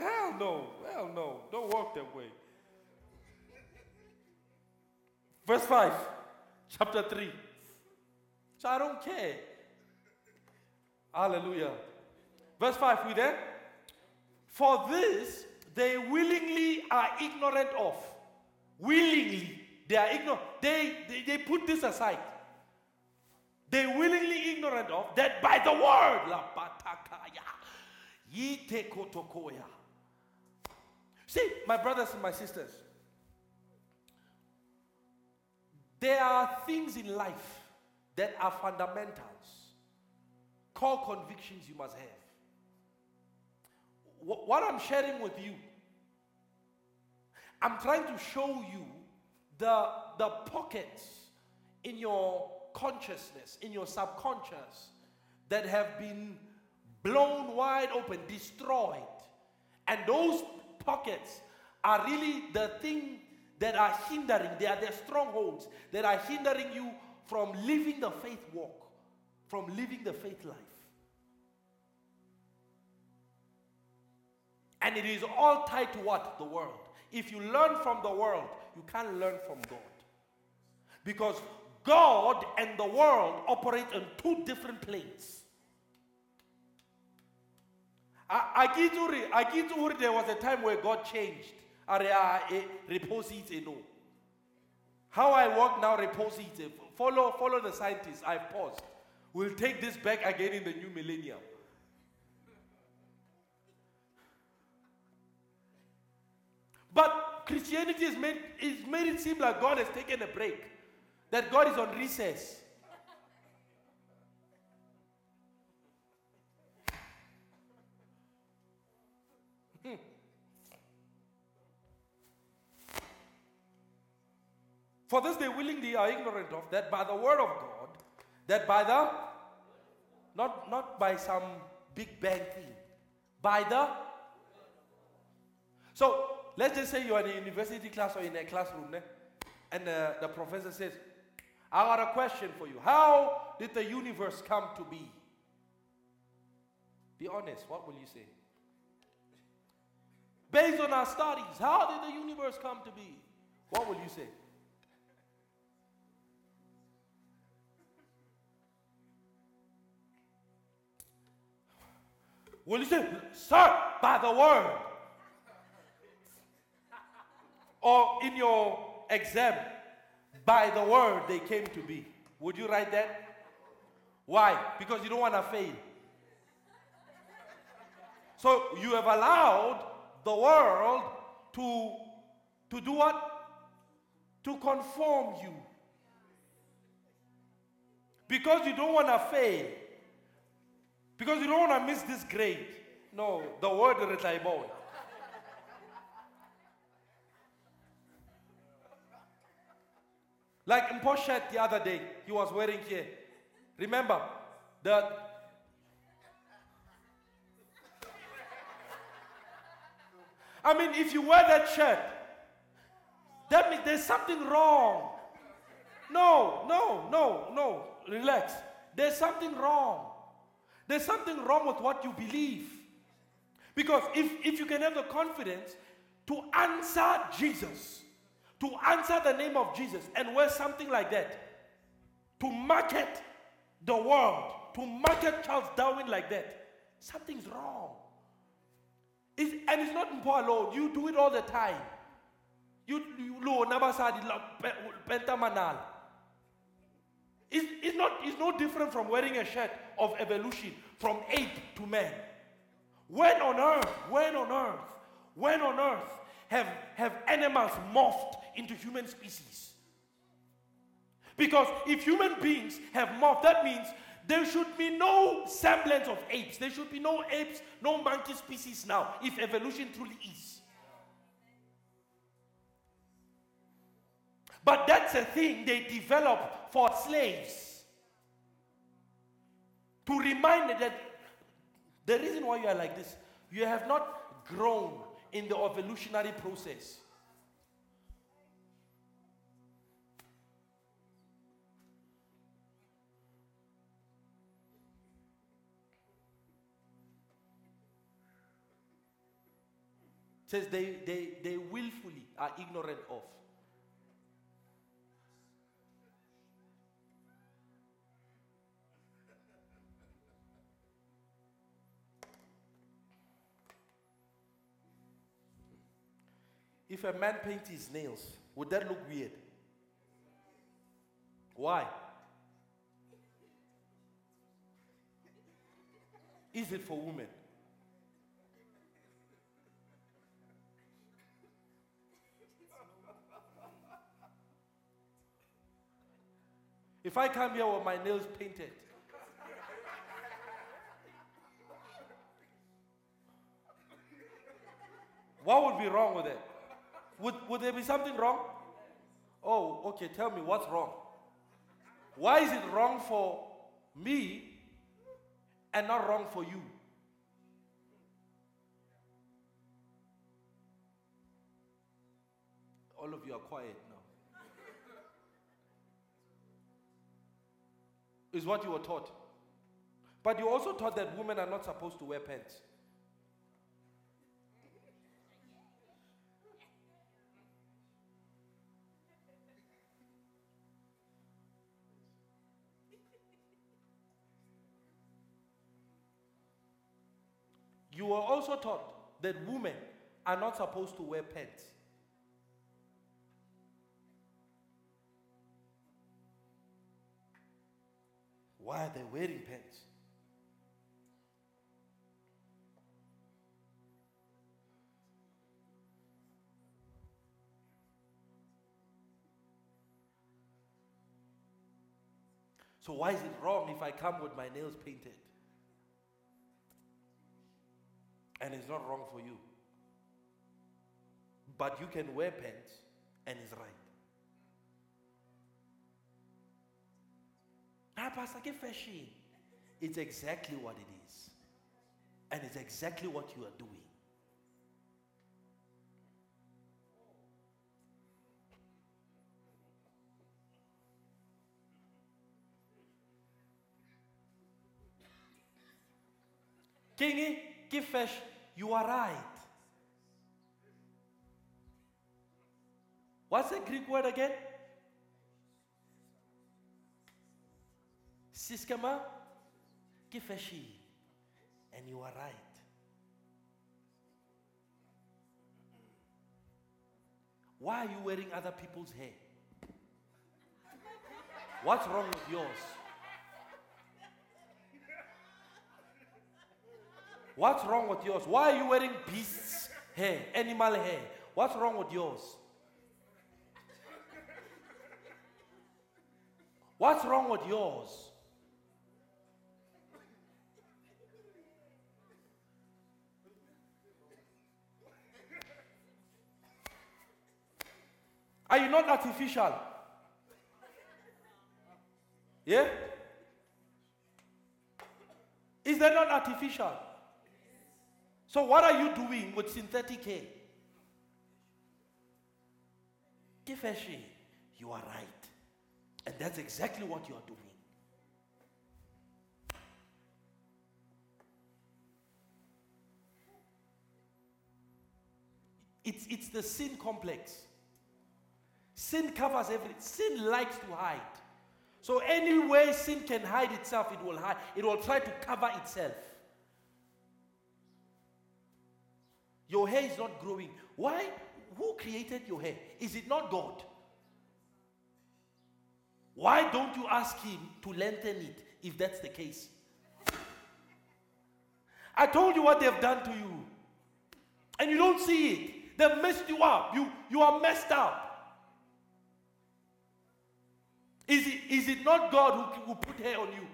[SPEAKER 1] Hell no. Hell no. Don't walk that way. Verse 5, chapter 3. So I don't care. Hallelujah. Verse 5, we there? For this they willingly are ignorant of. Willingly. They are ignorant. They, they, they put this aside. They willingly ignorant of that by the word. La patakaya. Yite kotokoya See, my brothers and my sisters, there are things in life that are fundamentals, core convictions you must have. What I'm sharing with you, I'm trying to show you the, the pockets in your consciousness, in your subconscious, that have been blown wide open, destroyed. And those pockets are really the thing that are hindering, they are the strongholds that are hindering you from living the faith walk, from living the faith life. And it is all tied to what? The world. If you learn from the world, you can't learn from God. Because God and the world operate on two different planes. I get to there was a time where God changed. Reposite no. How I walk now, reposite. Eh, follow, follow the scientists. I've paused. We'll take this back again in the new millennium. But Christianity has made, it's made it seem like God has taken a break, that God is on recess. For this they willingly are ignorant of that by the word of God, that by the not not by some big bang thing, by the so let's just say you're in a university class or in a classroom, né? and uh, the professor says, I got a question for you. How did the universe come to be? Be honest, what will you say? Based on our studies, how did the universe come to be? What will you say? Will you say, Sir, by the word? or in your exam, by the word they came to be. Would you write that? Why? Because you don't want to fail. So you have allowed the world to, to do what? To conform you. Because you don't want to fail. Because you don't want to miss this grade. No, the word boy. Like in Poshet the other day, he was wearing here. Remember, the I mean, if you wear that shirt, that means there's something wrong. No, no, no, no. Relax. There's something wrong. There's something wrong with what you believe. Because if, if you can have the confidence to answer Jesus, to answer the name of Jesus and wear something like that, to market the world, to market Charles Darwin like that, something's wrong. It's, and it's not Mpo alone. You do it all the time. You, you. It's, it's, not, it's no different from wearing a shirt of evolution from ape to man. When on earth, when on earth, when on earth have, have animals morphed into human species? Because if human beings have morphed, that means there should be no semblance of apes. There should be no apes, no monkey species now, if evolution truly is. But that's a thing they develop for slaves. To remind that the reason why you are like this, you have not grown in the evolutionary process. says they, they, they willfully are ignorant of. If a man paints his nails, would that look weird? Why? Is it for women? If I come here with my nails painted, what would be wrong with it? Would, would there be something wrong? Oh, okay, tell me what's wrong. Why is it wrong for me and not wrong for you? All of you are quiet now. is what you were taught. But you also taught that women are not supposed to wear pants. You were also taught that women are not supposed to wear pants. Why are they wearing pants? So, why is it wrong if I come with my nails painted? And it's not wrong for you. But you can wear pants and it's right. Ah, Pastor, get fashion. It's exactly what it is. And it's exactly what you are doing. Kingy, give fish, you are right. What's the Greek word again? Siskama, Kifeshi. And you are right. Why are you wearing other people's hair? What's wrong with yours? What's wrong with yours? Why are you wearing beasts' hair, animal hair? What's wrong with yours? What's wrong with yours? Are you not artificial? Yeah? Is that not artificial? So, what are you doing with synthetic hair? Kifeshi, you are right. And that's exactly what you are doing. It's, it's the sin complex. Sin covers everything. Sin likes to hide. So anywhere sin can hide itself, it will hide. It will try to cover itself. Your hair is not growing. Why? Who created your hair? Is it not God? Why don't you ask Him to lengthen it if that's the case? I told you what they've done to you, and you don't see it. They've messed you up. You, you are messed up. Is it, is it not God who, who put hair on you?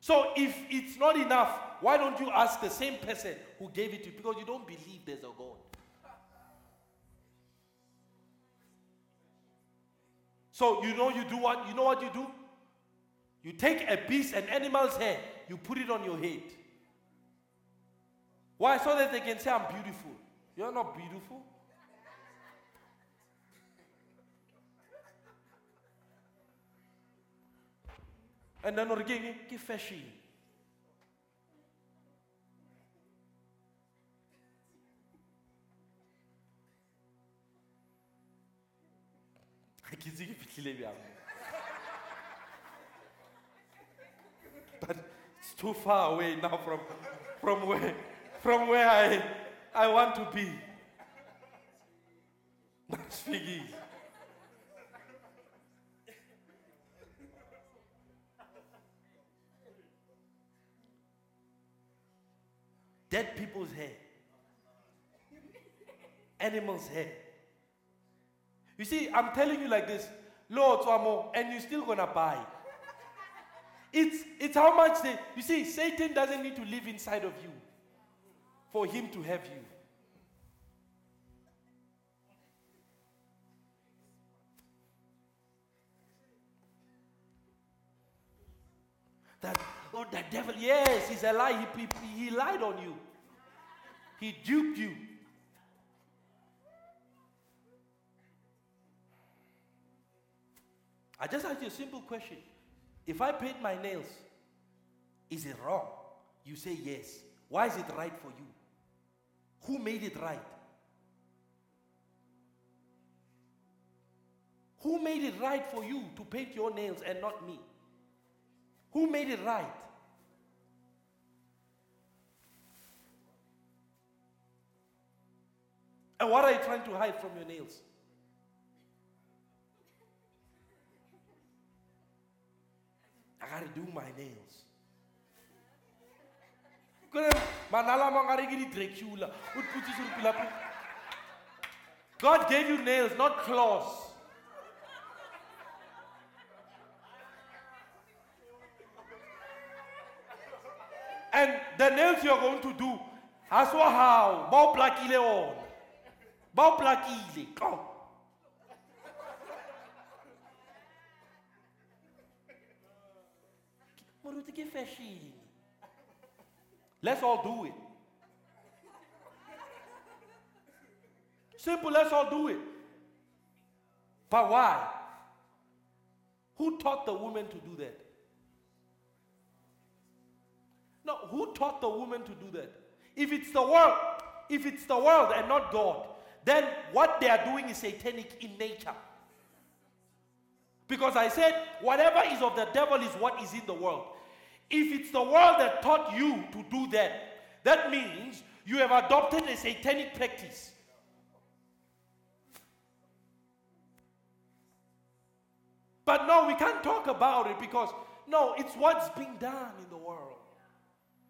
[SPEAKER 1] So if it's not enough, why don't you ask the same person who gave it to you? Because you don't believe there's a God. So you know you do what? You know what you do? You take a beast, an animal's hair, you put it on your head. Why? So that they can say, I'm beautiful. You're not beautiful. And then again, ke fashion. but it's too far away now from, from where from where I, I want to be. That's Figgy. Dead people's hair. Animals' hair. You see, I'm telling you like this, Lord Swamo, and you're still gonna buy. It's it's how much they you see, Satan doesn't need to live inside of you for him to have you. That, oh, the devil, yes, he's a lie. He, he, he lied on you, he duped you. I just asked you a simple question. If I paint my nails, is it wrong? You say yes. Why is it right for you? Who made it right? Who made it right for you to paint your nails and not me? Who made it right? And what are you trying to hide from your nails? Gotta do my nails. Dracula. God gave you nails, not claws. And the nails you're going to do, aswa how, bao plakile on. Bao plakile. Come. Fashion. Let's all do it. Simple, let's all do it. But why? Who taught the woman to do that? No, who taught the woman to do that? If it's the world, if it's the world and not God, then what they are doing is satanic in nature. Because I said, whatever is of the devil is what is in the world. If it's the world that taught you to do that, that means you have adopted a satanic practice. But no, we can't talk about it because, no, it's what's being done in the world.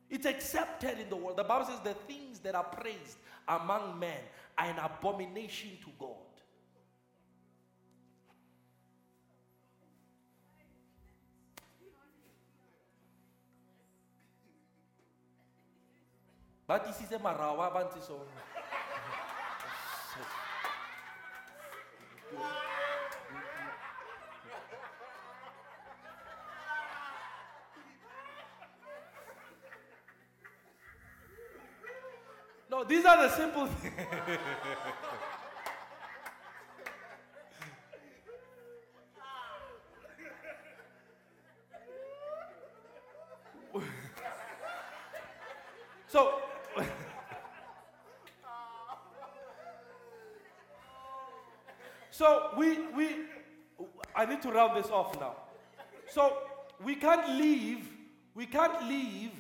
[SPEAKER 1] It's accepted in the world. The Bible says the things that are praised among men are an abomination to God. But this is a marawa banti so. No, these are the simple things. So, so we, we, I to round this off now. So we can't leave, we can't leave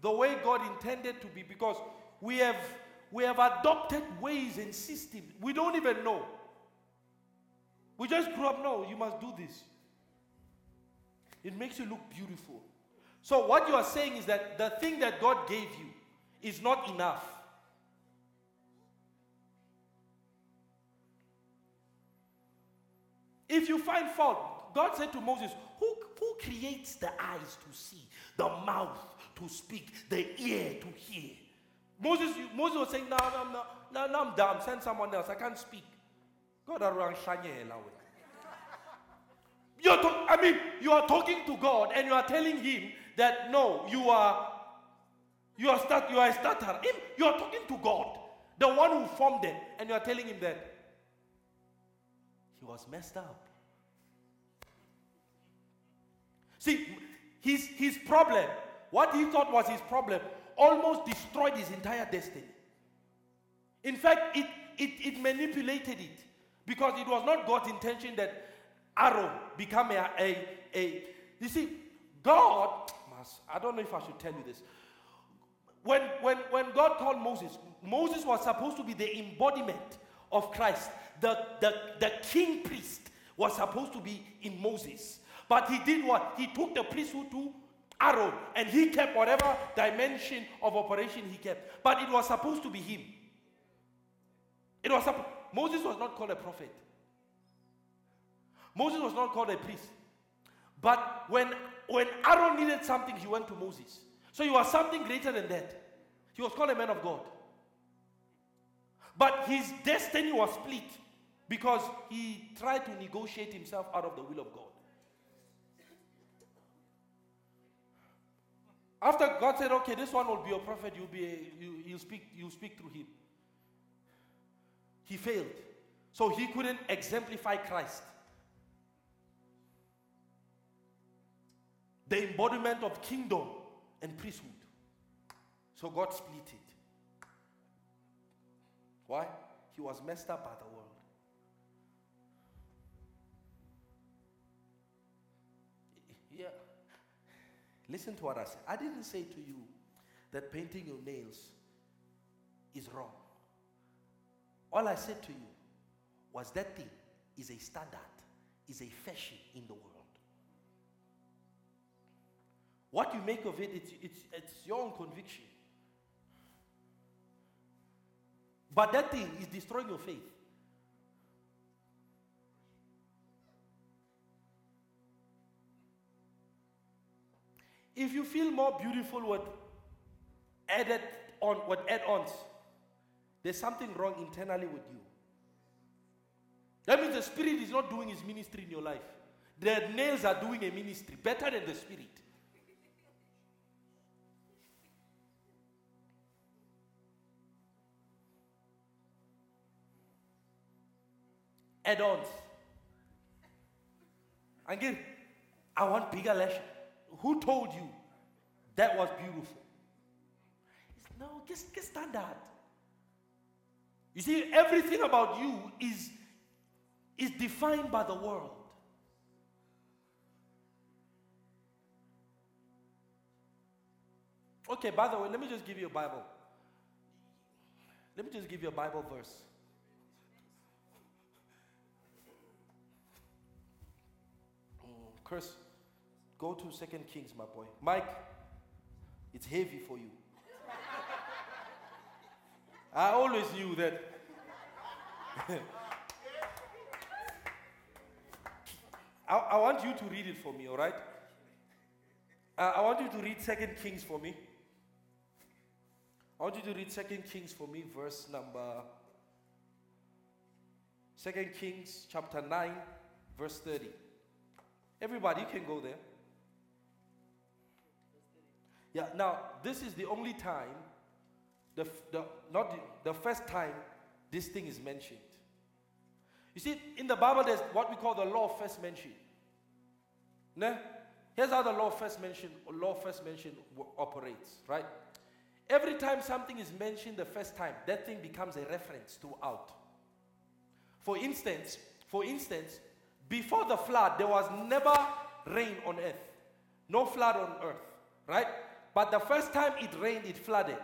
[SPEAKER 1] the way God intended to be because we have, we have adopted ways and systems. We don't even know. We just grew up, no, you must do this. It makes you look beautiful. So, what you are saying is that the thing that God gave you is not enough. If you find fault, God said to Moses, Who, who creates the eyes to see, the mouth to speak, the ear to hear? Moses, Moses was saying, No, no, no, no, no, I'm dumb. Send someone else. I can't speak. God, talk- I mean, you are talking to God and you are telling Him that no, you are you are start you are a starter. You are talking to God, the one who formed them, and you are telling him that he was messed up. See, his his problem, what he thought was his problem, almost destroyed his entire destiny. In fact, it, it, it manipulated it because it was not God's intention that Aaron become a, a, a you see, God, I don't know if I should tell you this. When, when, when God called Moses, Moses was supposed to be the embodiment of Christ. The, the, the king priest was supposed to be in Moses. But he did what? He took the priesthood to Aaron and he kept whatever dimension of operation he kept. But it was supposed to be him. It was Moses was not called a prophet. Moses was not called a priest. But when, when Aaron needed something, he went to Moses. So he was something greater than that. He was called a man of God. But his destiny was split because he tried to negotiate himself out of the will of God. After God said, okay, this one will be a prophet, you'll, be a, you, you'll, speak, you'll speak through him. He failed. So he couldn't exemplify Christ. The embodiment of kingdom and priesthood. So God split it. Why? He was messed up by the world. Yeah. Listen to what I said. I didn't say to you that painting your nails is wrong. All I said to you was that thing is a standard, is a fashion in the world. What you make of it, it's, it's, it's your own conviction. But that thing is destroying your faith. If you feel more beautiful with added on with add-ons, there's something wrong internally with you. That means the spirit is not doing his ministry in your life. The nails are doing a ministry better than the spirit. Add-ons. Again, I want bigger lashes. Who told you that was beautiful? no, just, just standard. You see, everything about you is, is defined by the world. Okay, by the way, let me just give you a Bible. Let me just give you a Bible verse. Chris, go to Second Kings, my boy. Mike, it's heavy for you. I always knew that. I, I, want you to read it for me, all right? Uh, I want you to read Second Kings for me. I want you to read Second Kings for me, verse number Second Kings chapter 9, verse 30. Everybody, can go there. Yeah, now this is the only time, the, the, not the, the first time this thing is mentioned. You see, in the Bible, there's what we call the law of first mention. Nah? Here's how the law of first mention, law of first mention operates, right? every time something is mentioned the first time, that thing becomes a reference throughout. For instance, for instance, before the flood, there was never rain on earth. No flood on earth, right? But the first time it rained, it flooded.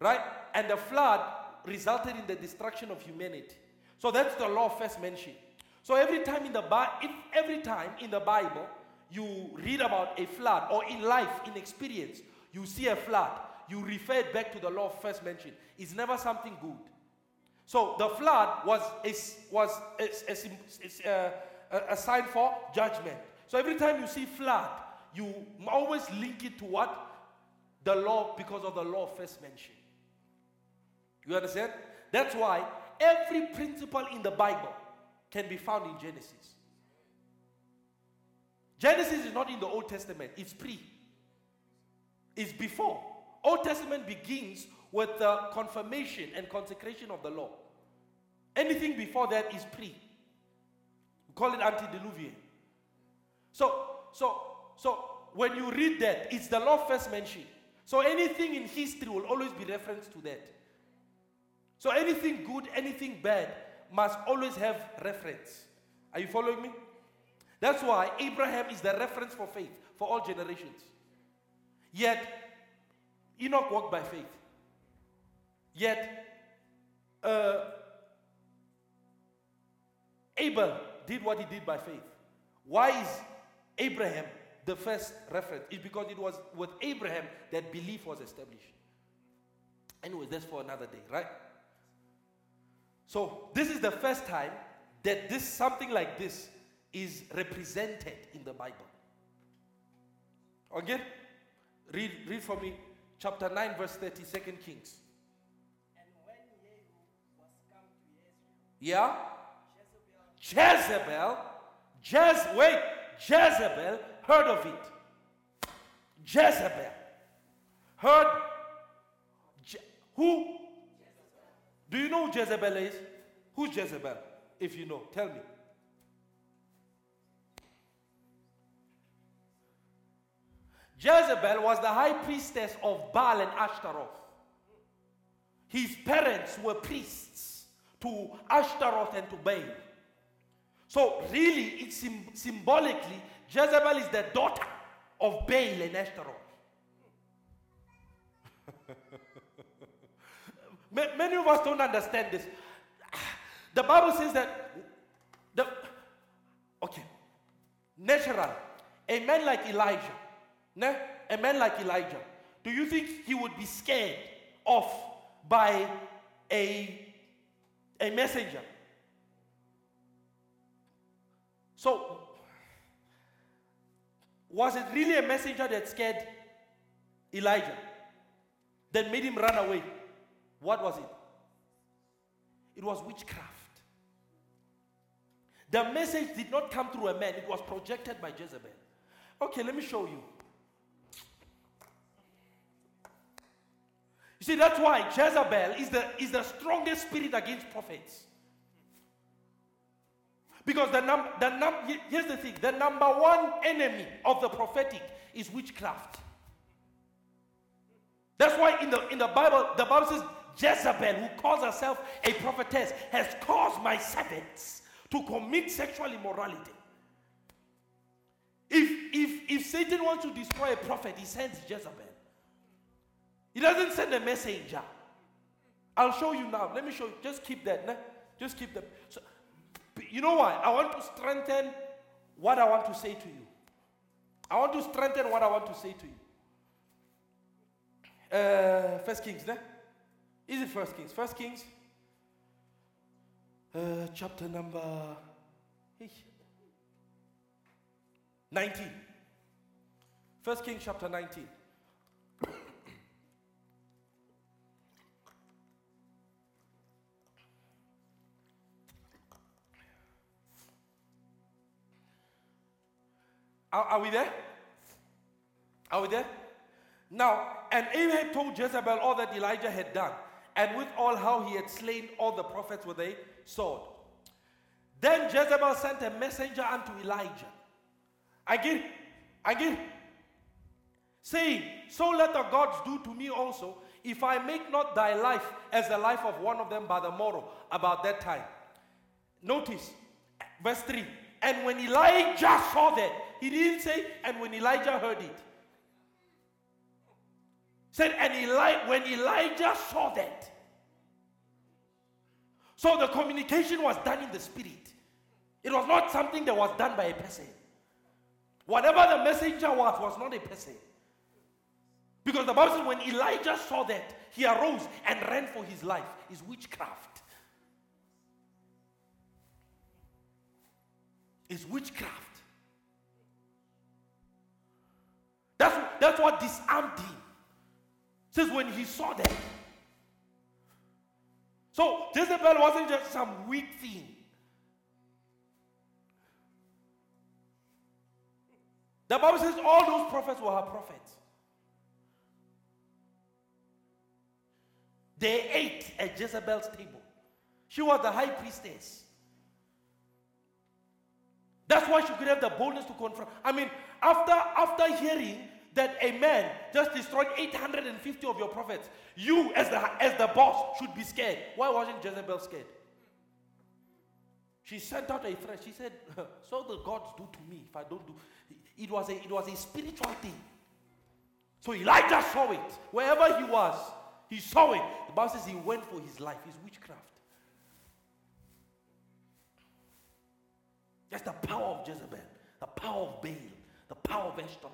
[SPEAKER 1] Right? And the flood resulted in the destruction of humanity. So that's the law first mentioned. So every time in the Bible, every time in the Bible you read about a flood or in life, in experience, you see a flood, you refer back to the law first mentioned. It's never something good. So the flood was a, was a, a, uh, a, a sign for judgment. So every time you see flood, you always link it to what? The law because of the law first mentioned. You understand? That's why every principle in the Bible can be found in Genesis. Genesis is not in the Old Testament, it's pre. It's before. Old Testament begins with the confirmation and consecration of the law. Anything before that is pre. We call it antediluvian. So, so, so when you read that, it's the law first mentioned. So anything in history will always be reference to that. So anything good, anything bad must always have reference. Are you following me? That's why Abraham is the reference for faith for all generations. Yet, Enoch walked by faith. Yet, uh, Abel did what he did by faith. Why is Abraham the first reference? It's because it was with Abraham that belief was established. Anyway, that's for another day, right? So, this is the first time that this something like this is represented in the Bible. Okay? Read, read for me chapter 9, verse 30, 2 Kings. Yeah? Jezebel, Jez, wait, Jezebel heard of it. Jezebel heard. Je- who? Do you know who Jezebel is? Who's Jezebel? If you know, tell me. Jezebel was the high priestess of Baal and Ashtaroth. His parents were priests to Ashtaroth and to Baal. So, really, it's sim- symbolically, Jezebel is the daughter of Baal and Ashtaroth. Ma- Many of us don't understand this. The Bible says that the okay, natural, a man like Elijah, ne? a man like Elijah, do you think he would be scared off by a, a messenger? So, was it really a messenger that scared Elijah? That made him run away? What was it? It was witchcraft. The message did not come through a man, it was projected by Jezebel. Okay, let me show you. You see, that's why Jezebel is the, is the strongest spirit against prophets. Because the num, the num, here's the thing the number one enemy of the prophetic is witchcraft. That's why in the, in the Bible, the Bible says Jezebel, who calls herself a prophetess, has caused my servants to commit sexual immorality. If, if, if Satan wants to destroy a prophet, he sends Jezebel. He doesn't send a messenger. I'll show you now. Let me show you. Just keep that. Nah? Just keep that. So, you know why? I want to strengthen what I want to say to you. I want to strengthen what I want to say to you. Uh, First Kings? Is it First Kings? First Kings, uh, chapter number hey, 19. First Kings, chapter 19. Are, are we there? Are we there? Now, and Ahab told Jezebel all that Elijah had done, and with all how he had slain all the prophets with a sword. Then Jezebel sent a messenger unto Elijah. Again, again, saying, So let the gods do to me also, if I make not thy life as the life of one of them by the morrow, about that time. Notice, verse 3. And when Elijah saw that, he didn't say, and when Elijah heard it. Said, and Eli- when Elijah saw that. So the communication was done in the spirit. It was not something that was done by a person. Whatever the messenger was, was not a person. Because the Bible says when Elijah saw that, he arose and ran for his life. Is witchcraft. Is witchcraft. That's, that's what disarmed him. Says when he saw that. So Jezebel wasn't just some weak thing. The Bible says all those prophets were her prophets. They ate at Jezebel's table. She was the high priestess. That's why she could have the boldness to confront. I mean, after after hearing that a man just destroyed 850 of your prophets, you as the as the boss should be scared. Why wasn't Jezebel scared? She sent out a threat. She said, "So the gods do to me if I don't do." It was a it was a spiritual thing. So Elijah saw it wherever he was. He saw it. The Bible says he went for his life. His witchcraft. That's the power of Jezebel, the power of Baal, the power of Ashtaroth.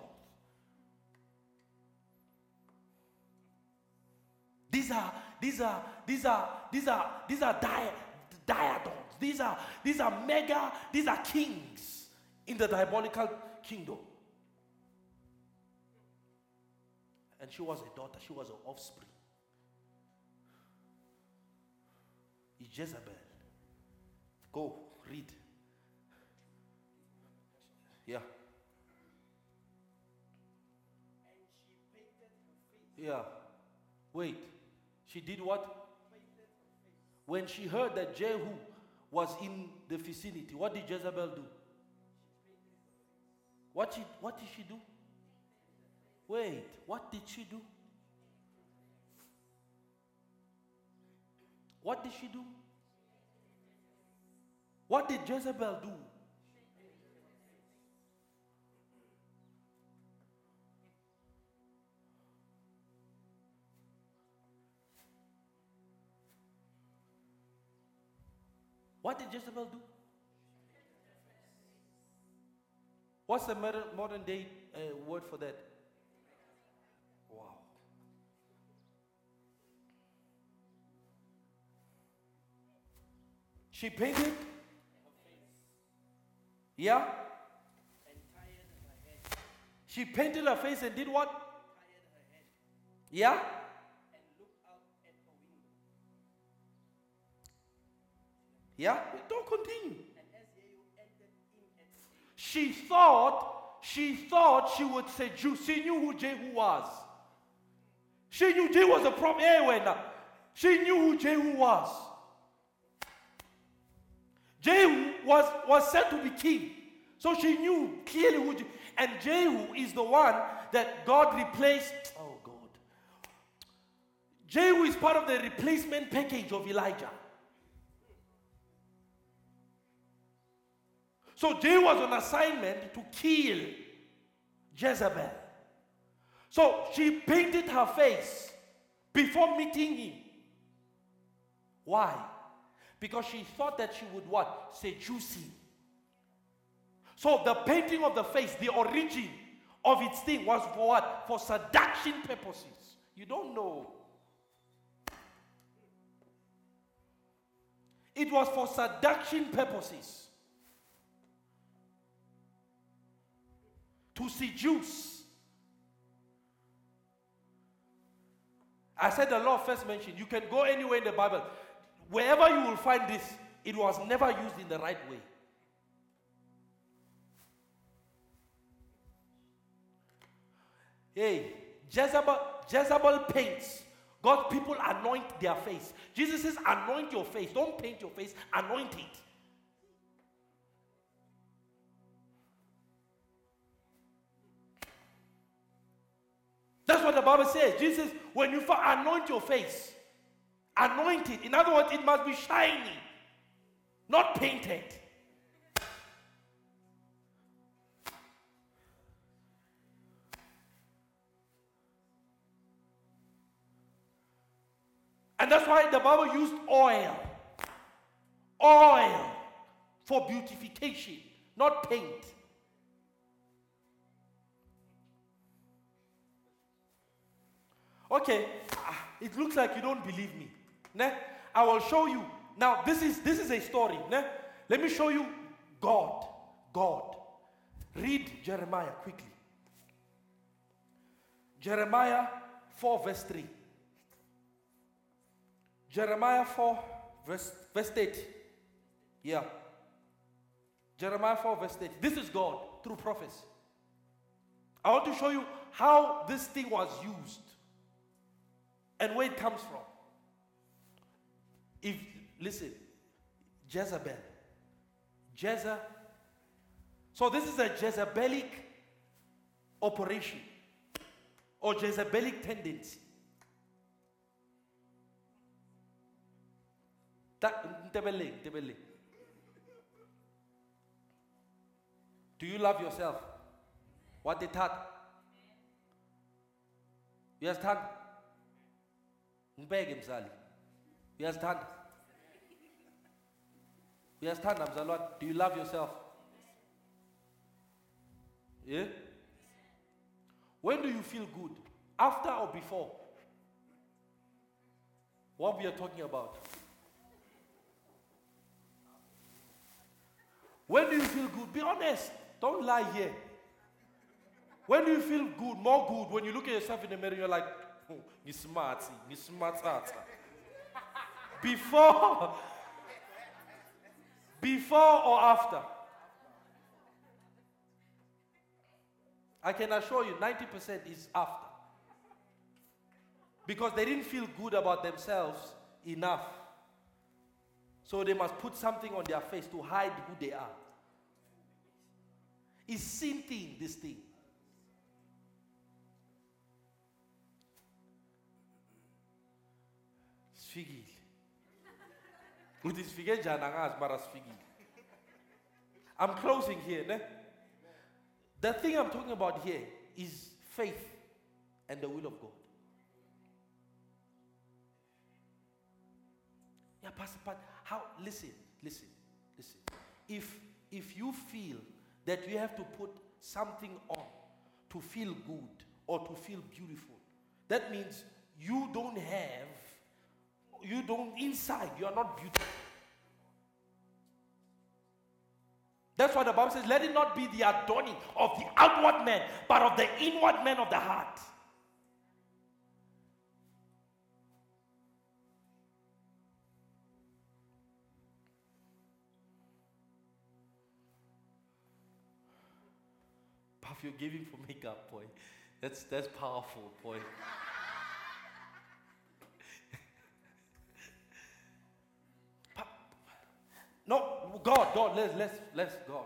[SPEAKER 1] These are these are these are these are these are di- diadoms. These are these are mega. These are kings in the diabolical kingdom. And she was a daughter. She was an offspring. Jezebel. Go read. Yeah. Yeah. Wait. She did what? When she heard that Jehu was in the vicinity, what did Jezebel do? What, she, what did she do? Wait, what did she do? What did she do? What did Jezebel do? What did Jezebel do? What's the modern, day uh, word for that? Wow. She painted.
[SPEAKER 2] Her face. Yeah?
[SPEAKER 1] She painted her face and did what? Yeah? Yeah? Don't continue.
[SPEAKER 2] And as Jehu entered in at the gate,
[SPEAKER 1] She thought, she thought she would say Jew. She knew who Jehu was. She knew Jehu was a prophet. Eh, hey. She knew who Jehu was. Jehu was, was said to be king. So she knew clearly who Jehu. And Jehu is the one that God replaced. Oh God. Jehu is part of the replacement package of Elijah. So Jehu was on assignment to kill Jezebel. So she painted her face before meeting him. Why? Because she thought that she would what? Seduce him. So the painting of the face, the origin of its thing was for what? For seduction purposes. You don't know. It was for seduction purposes. To seduce. I said the law first mentioned. You can go anywhere in the Bible. Wherever you will find this, it was never used in the right way. Hey, Jezebel, Jezebel paints. God, people anoint their face. Jesus says, anoint your face. Don't paint your face, anoint it. That's what the Bible says. Jesus, when you anoint your face, anoint it. In other words, it must be shiny, not painted. And that's why the Bible used oil. Oil for beautification, not paint. Okay, ah, it looks like you don't believe me. Ne? I will show you. Now, this is this is a story. Ne? Let me show you God. God. Read Jeremiah quickly. Jeremiah 4, verse 3. Jeremiah 4, verse, verse 8. Yeah. Jeremiah 4, verse 8. This is God through prophets. I want to show you how this thing was used and where it comes from. If, listen, Jezebel. Jezebel. So this is a Jezebelic operation or Jezebelic tendency. Do you love yourself? What they taught? Uyazithanda? Ngibeke mzali. Uyazithanda? Uyazithanda mzalwane? Do you love yourself? Yeah? When do you feel good? After or before? What we are talking about? When do you feel good? Be honest. Don't lie here. When do you feel good, more good, when you look at yourself in the mirror, you're like, you smart. Before, before or after? I can assure you 90% is after. Because they didn't feel good about themselves enough. So they must put something on their face to hide who they are. It's same thing, this thing. Sifikile. Uthi sifike njani angazi mara sifikile. I'm closing here, ne? The thing I'm talking about here is faith and the will of God. Yeah, Pastor, but how? Listen, listen, listen. If if you feel that you have to put something on to feel good or to feel beautiful, that means you don't have, you don't inside. You are not beautiful. That's why the Bible says, let it not be the adorning of the outward man, but of the inward man of the heart. Puff, you're giving for makeup, boy. That's that's powerful, boy. God, God, let's let's let's God.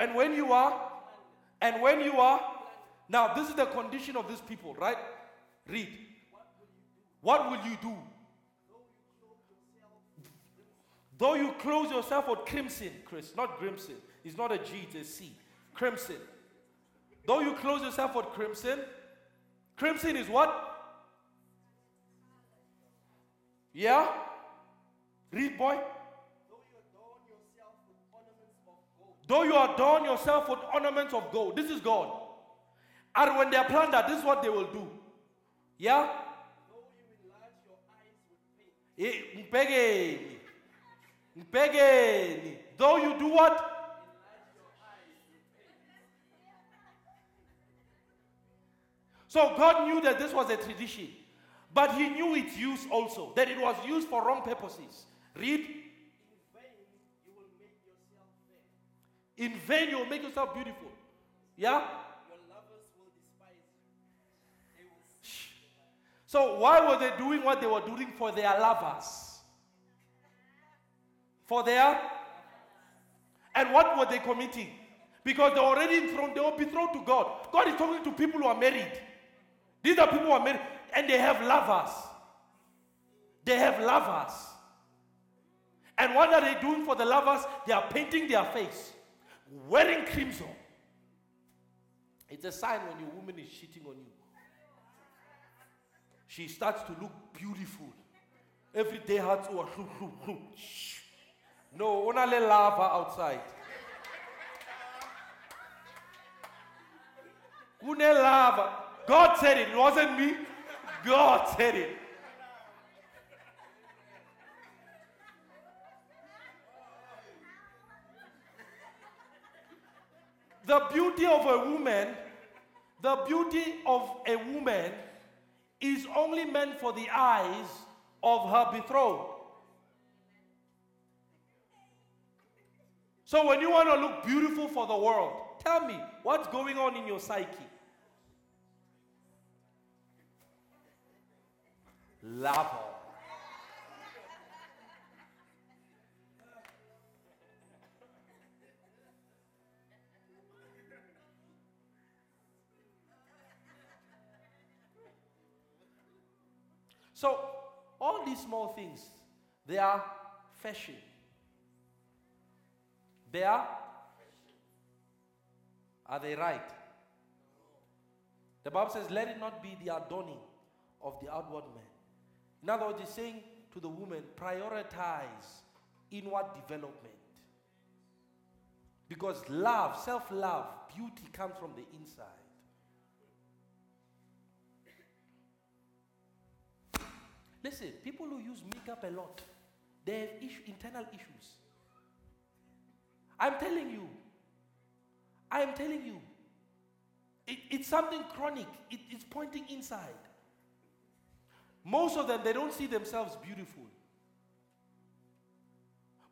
[SPEAKER 1] And when you are and when you are now this is the condition of these people, right? Read. What will you do? Though you close yourself with crimson, Chris, not crimson. It's not a G, it's a C. Crimson. Though you close yourself with crimson, crimson is what? Yeah? Read, boy. Though you adorn yourself with ornaments of gold. This is God. And when they are planted, this is what they will do. Yeah? Eh, mpegeni. Mpegeni. Though you do what? So God knew that this was a tradition. But he knew its use also, that it was used for wrong purposes. Read. In vain, you will make yourself fair. In vain you will make yourself beautiful. Yeah?
[SPEAKER 2] Your lovers will despise you.
[SPEAKER 1] So, why were they doing what they were doing for their lovers? For their. And what were they committing? Because they're already enthroned, they will be thrown to God. God is talking to people who are married. These are people who are married and they have lovers. They have lovers. And what are they doing for the lovers? They are painting their face, wearing crimson. It's a sign when your woman is cheating on you. She starts to look beautiful. Every day has to No, only lava outside. Une lava. God said it, it wasn't me. God said it. The beauty of a woman, the beauty of a woman is only meant for the eyes of her betrothed. So when you want to look beautiful for the world, tell me what's going on in your psyche? Love So, all these small things, they are fashion. They are? Are they right? The Bible says, let it not be the adorning of the outward man. In other words, it's saying to the woman, prioritize inward development. Because love, self love, beauty comes from the inside. Listen, people who use makeup a lot, they have issue, internal issues. I'm telling you. I am telling you. It, it's something chronic. It, it's pointing inside. Most of them, they don't see themselves beautiful.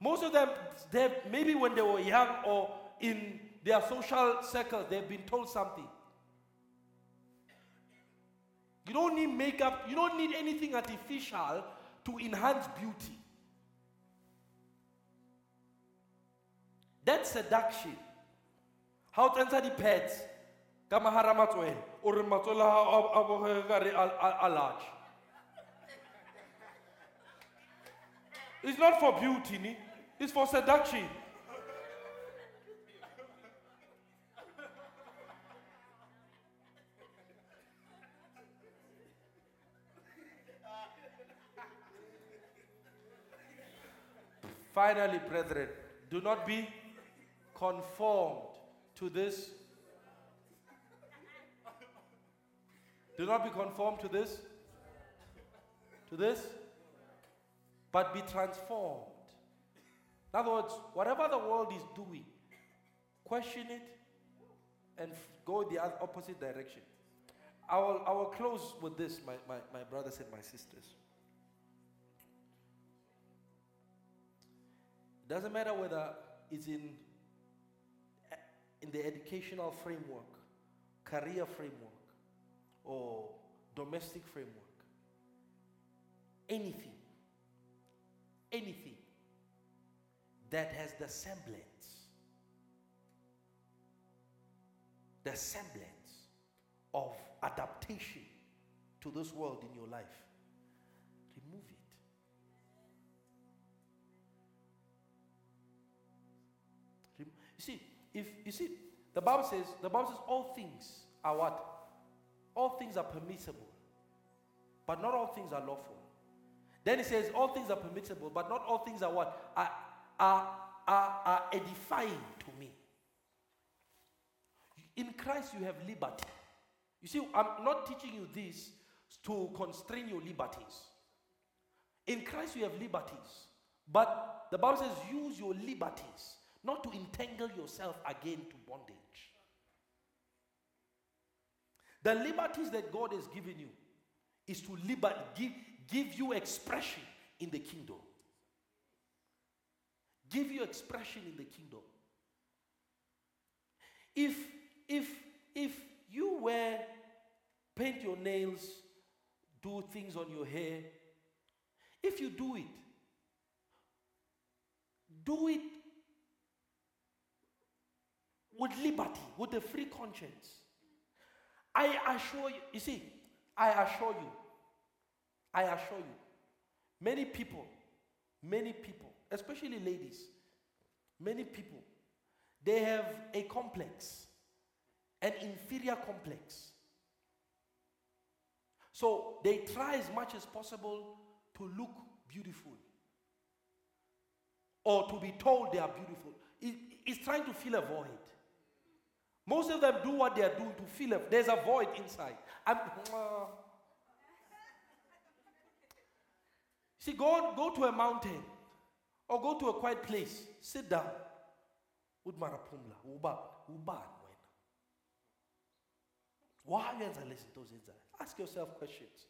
[SPEAKER 1] Most of them, maybe when they were young or in their social circles, they've been told something. You don't need makeup, you don't need anything artificial to enhance beauty. That's seduction. How to enter the pets? Kama hara matswele or matswele a large. It's not for beauty, it's for seduction. Finally, brethren, do not be conformed to this. Do not be conformed to this. To this. But be transformed. In other words, whatever the world is doing, question it and go the opposite direction. I will, I will close with this, my, my, my brothers and my sisters. Doesn't matter whether it's in, in the educational framework, career framework, or domestic framework. Anything, anything that has the semblance, the semblance of adaptation to this world in your life if you see, the Bible says, the Bible says all things are what? All things are permissible, but not all things are lawful. Then it says all things are permissible, but not all things are what? Are, are, are, are edifying to me. In Christ you have liberty. You see, I'm not teaching you this to constrain your liberties. In Christ you have liberties. But the Bible says use your liberties not to entangle yourself again to bondage. The liberties that God has given you is to liber- give, give you expression in the kingdom. Give you expression in the kingdom. If if if you were paint your nails, do things on your hair, if you do it, do it with liberty, with a free conscience. I assure you, you see, I assure you, I assure you, many people, many people, especially ladies, many people, they have a complex, an inferior complex. So they try as much as possible to look beautiful or to be told they are beautiful. It, it's trying to fill a void. Most of them do what they are doing to fill up. there's a void inside. I'm, uh, see, go, go to a mountain or go to a quiet place, sit down. Udmarapumla, uba, uba, why yenza lezi zinto zenzayo ask yourself questions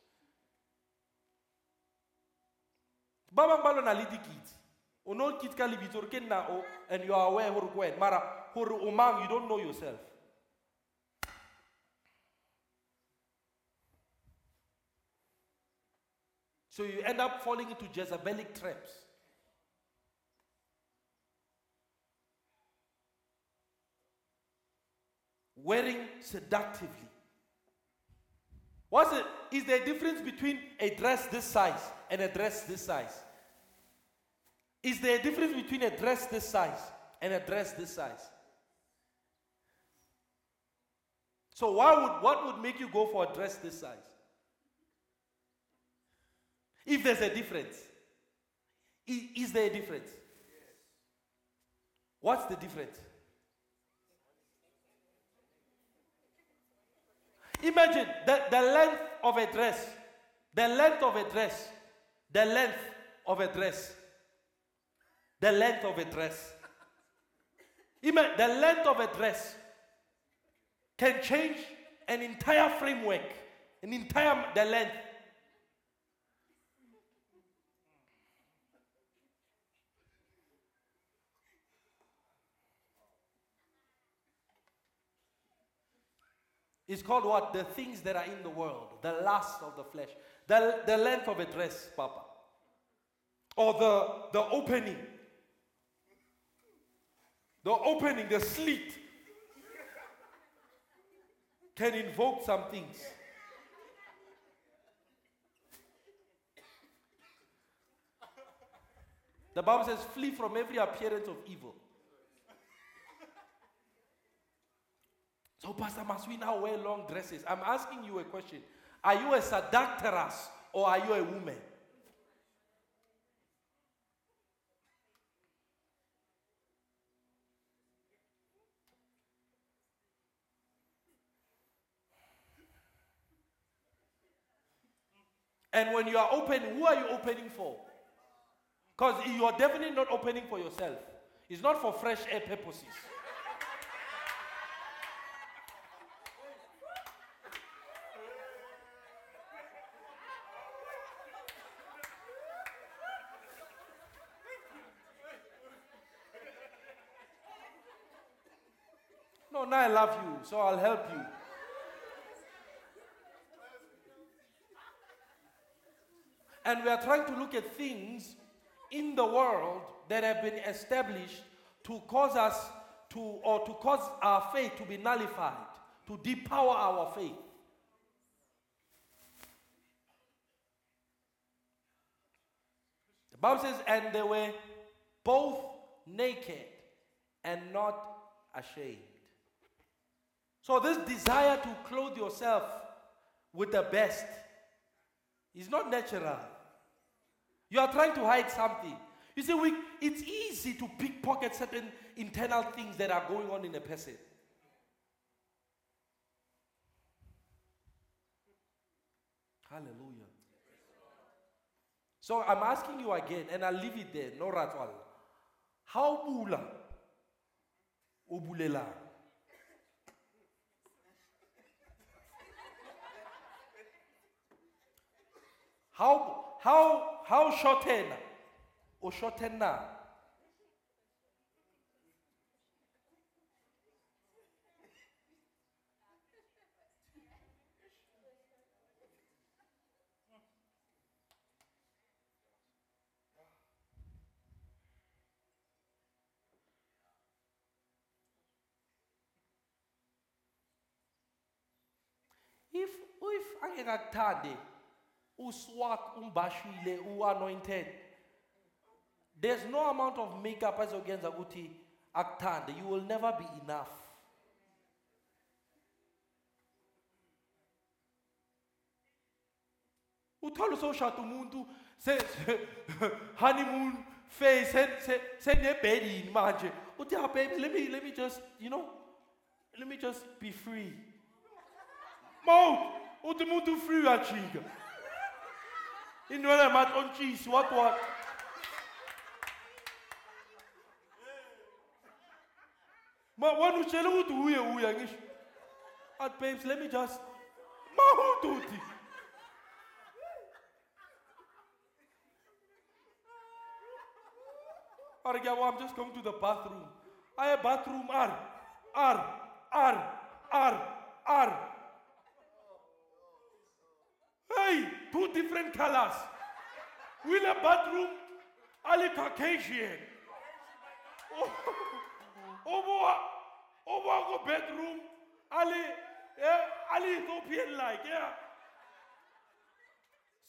[SPEAKER 1] ba bang ba lona le dikitse o kitse nna o and you are aware gore ke wena mara gore o mang you don't know yourself so you end up falling into jezebelic traps wearing seductively What's it? Is there a difference between a dress this size and a dress this size? Is there a difference between a dress this size and a dress this size? So why would what would make you go for a dress this size? If there's a difference. Is, is there a difference? What's the difference? Imagine the, the length of a dress, the length of a dress, the length of a dress, the length of a dress. Imagine the length of a dress can change an entire framework, an entire the length. It's called what? The things that are in the world, the lust of the flesh, the, the length of a dress, Papa, or the, the opening, the opening, the slit can invoke some things. The Bible says, flee from every appearance of evil. So, Pastor, must we now wear long dresses? I'm asking you a question. Are you a seductress or are you a woman? And when you are opening, who are you opening for? Because you are definitely not opening for yourself. It's not for fresh air purposes. No, now I love you, so I'll help you. And we are trying to look at things in the world that have been established to cause us to, or to cause our faith to be nullified, to depower our faith. The Bible says, and they were both naked and not ashamed. So, this desire to clothe yourself with the best is not natural. You are trying to hide something. You see, we, it's easy to pickpocket certain internal things that are going on in a person. Hallelujah. So I'm asking you again, and I'll leave it there, no ratwal. How bula? Ubulela. How how how shorten? O shorten na if if angekakuthandi uswak umbashile uanointed. There's no amount of makeup azokuyenza ukuthi akuthande. You will never be enough. Uthola usowushada umuntu honeymoon se- senebhedini manje? Uthi ah baby let me let me just you know let me just be free. Mo, uthi umuntu free uyajika indwele matlontshisi what what Ma wena utshela ukuthi uye uya ngisho athi babes let me just mawuduthi Or I'm just going to the bathroom. I have bathroom R R R R R. Two different colors. Will a bathroom Ali Caucasian. Over over go bedroom Ali yeah, Ali Ethiopian like yeah.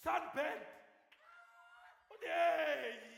[SPEAKER 1] Sunbed. Oh, hey.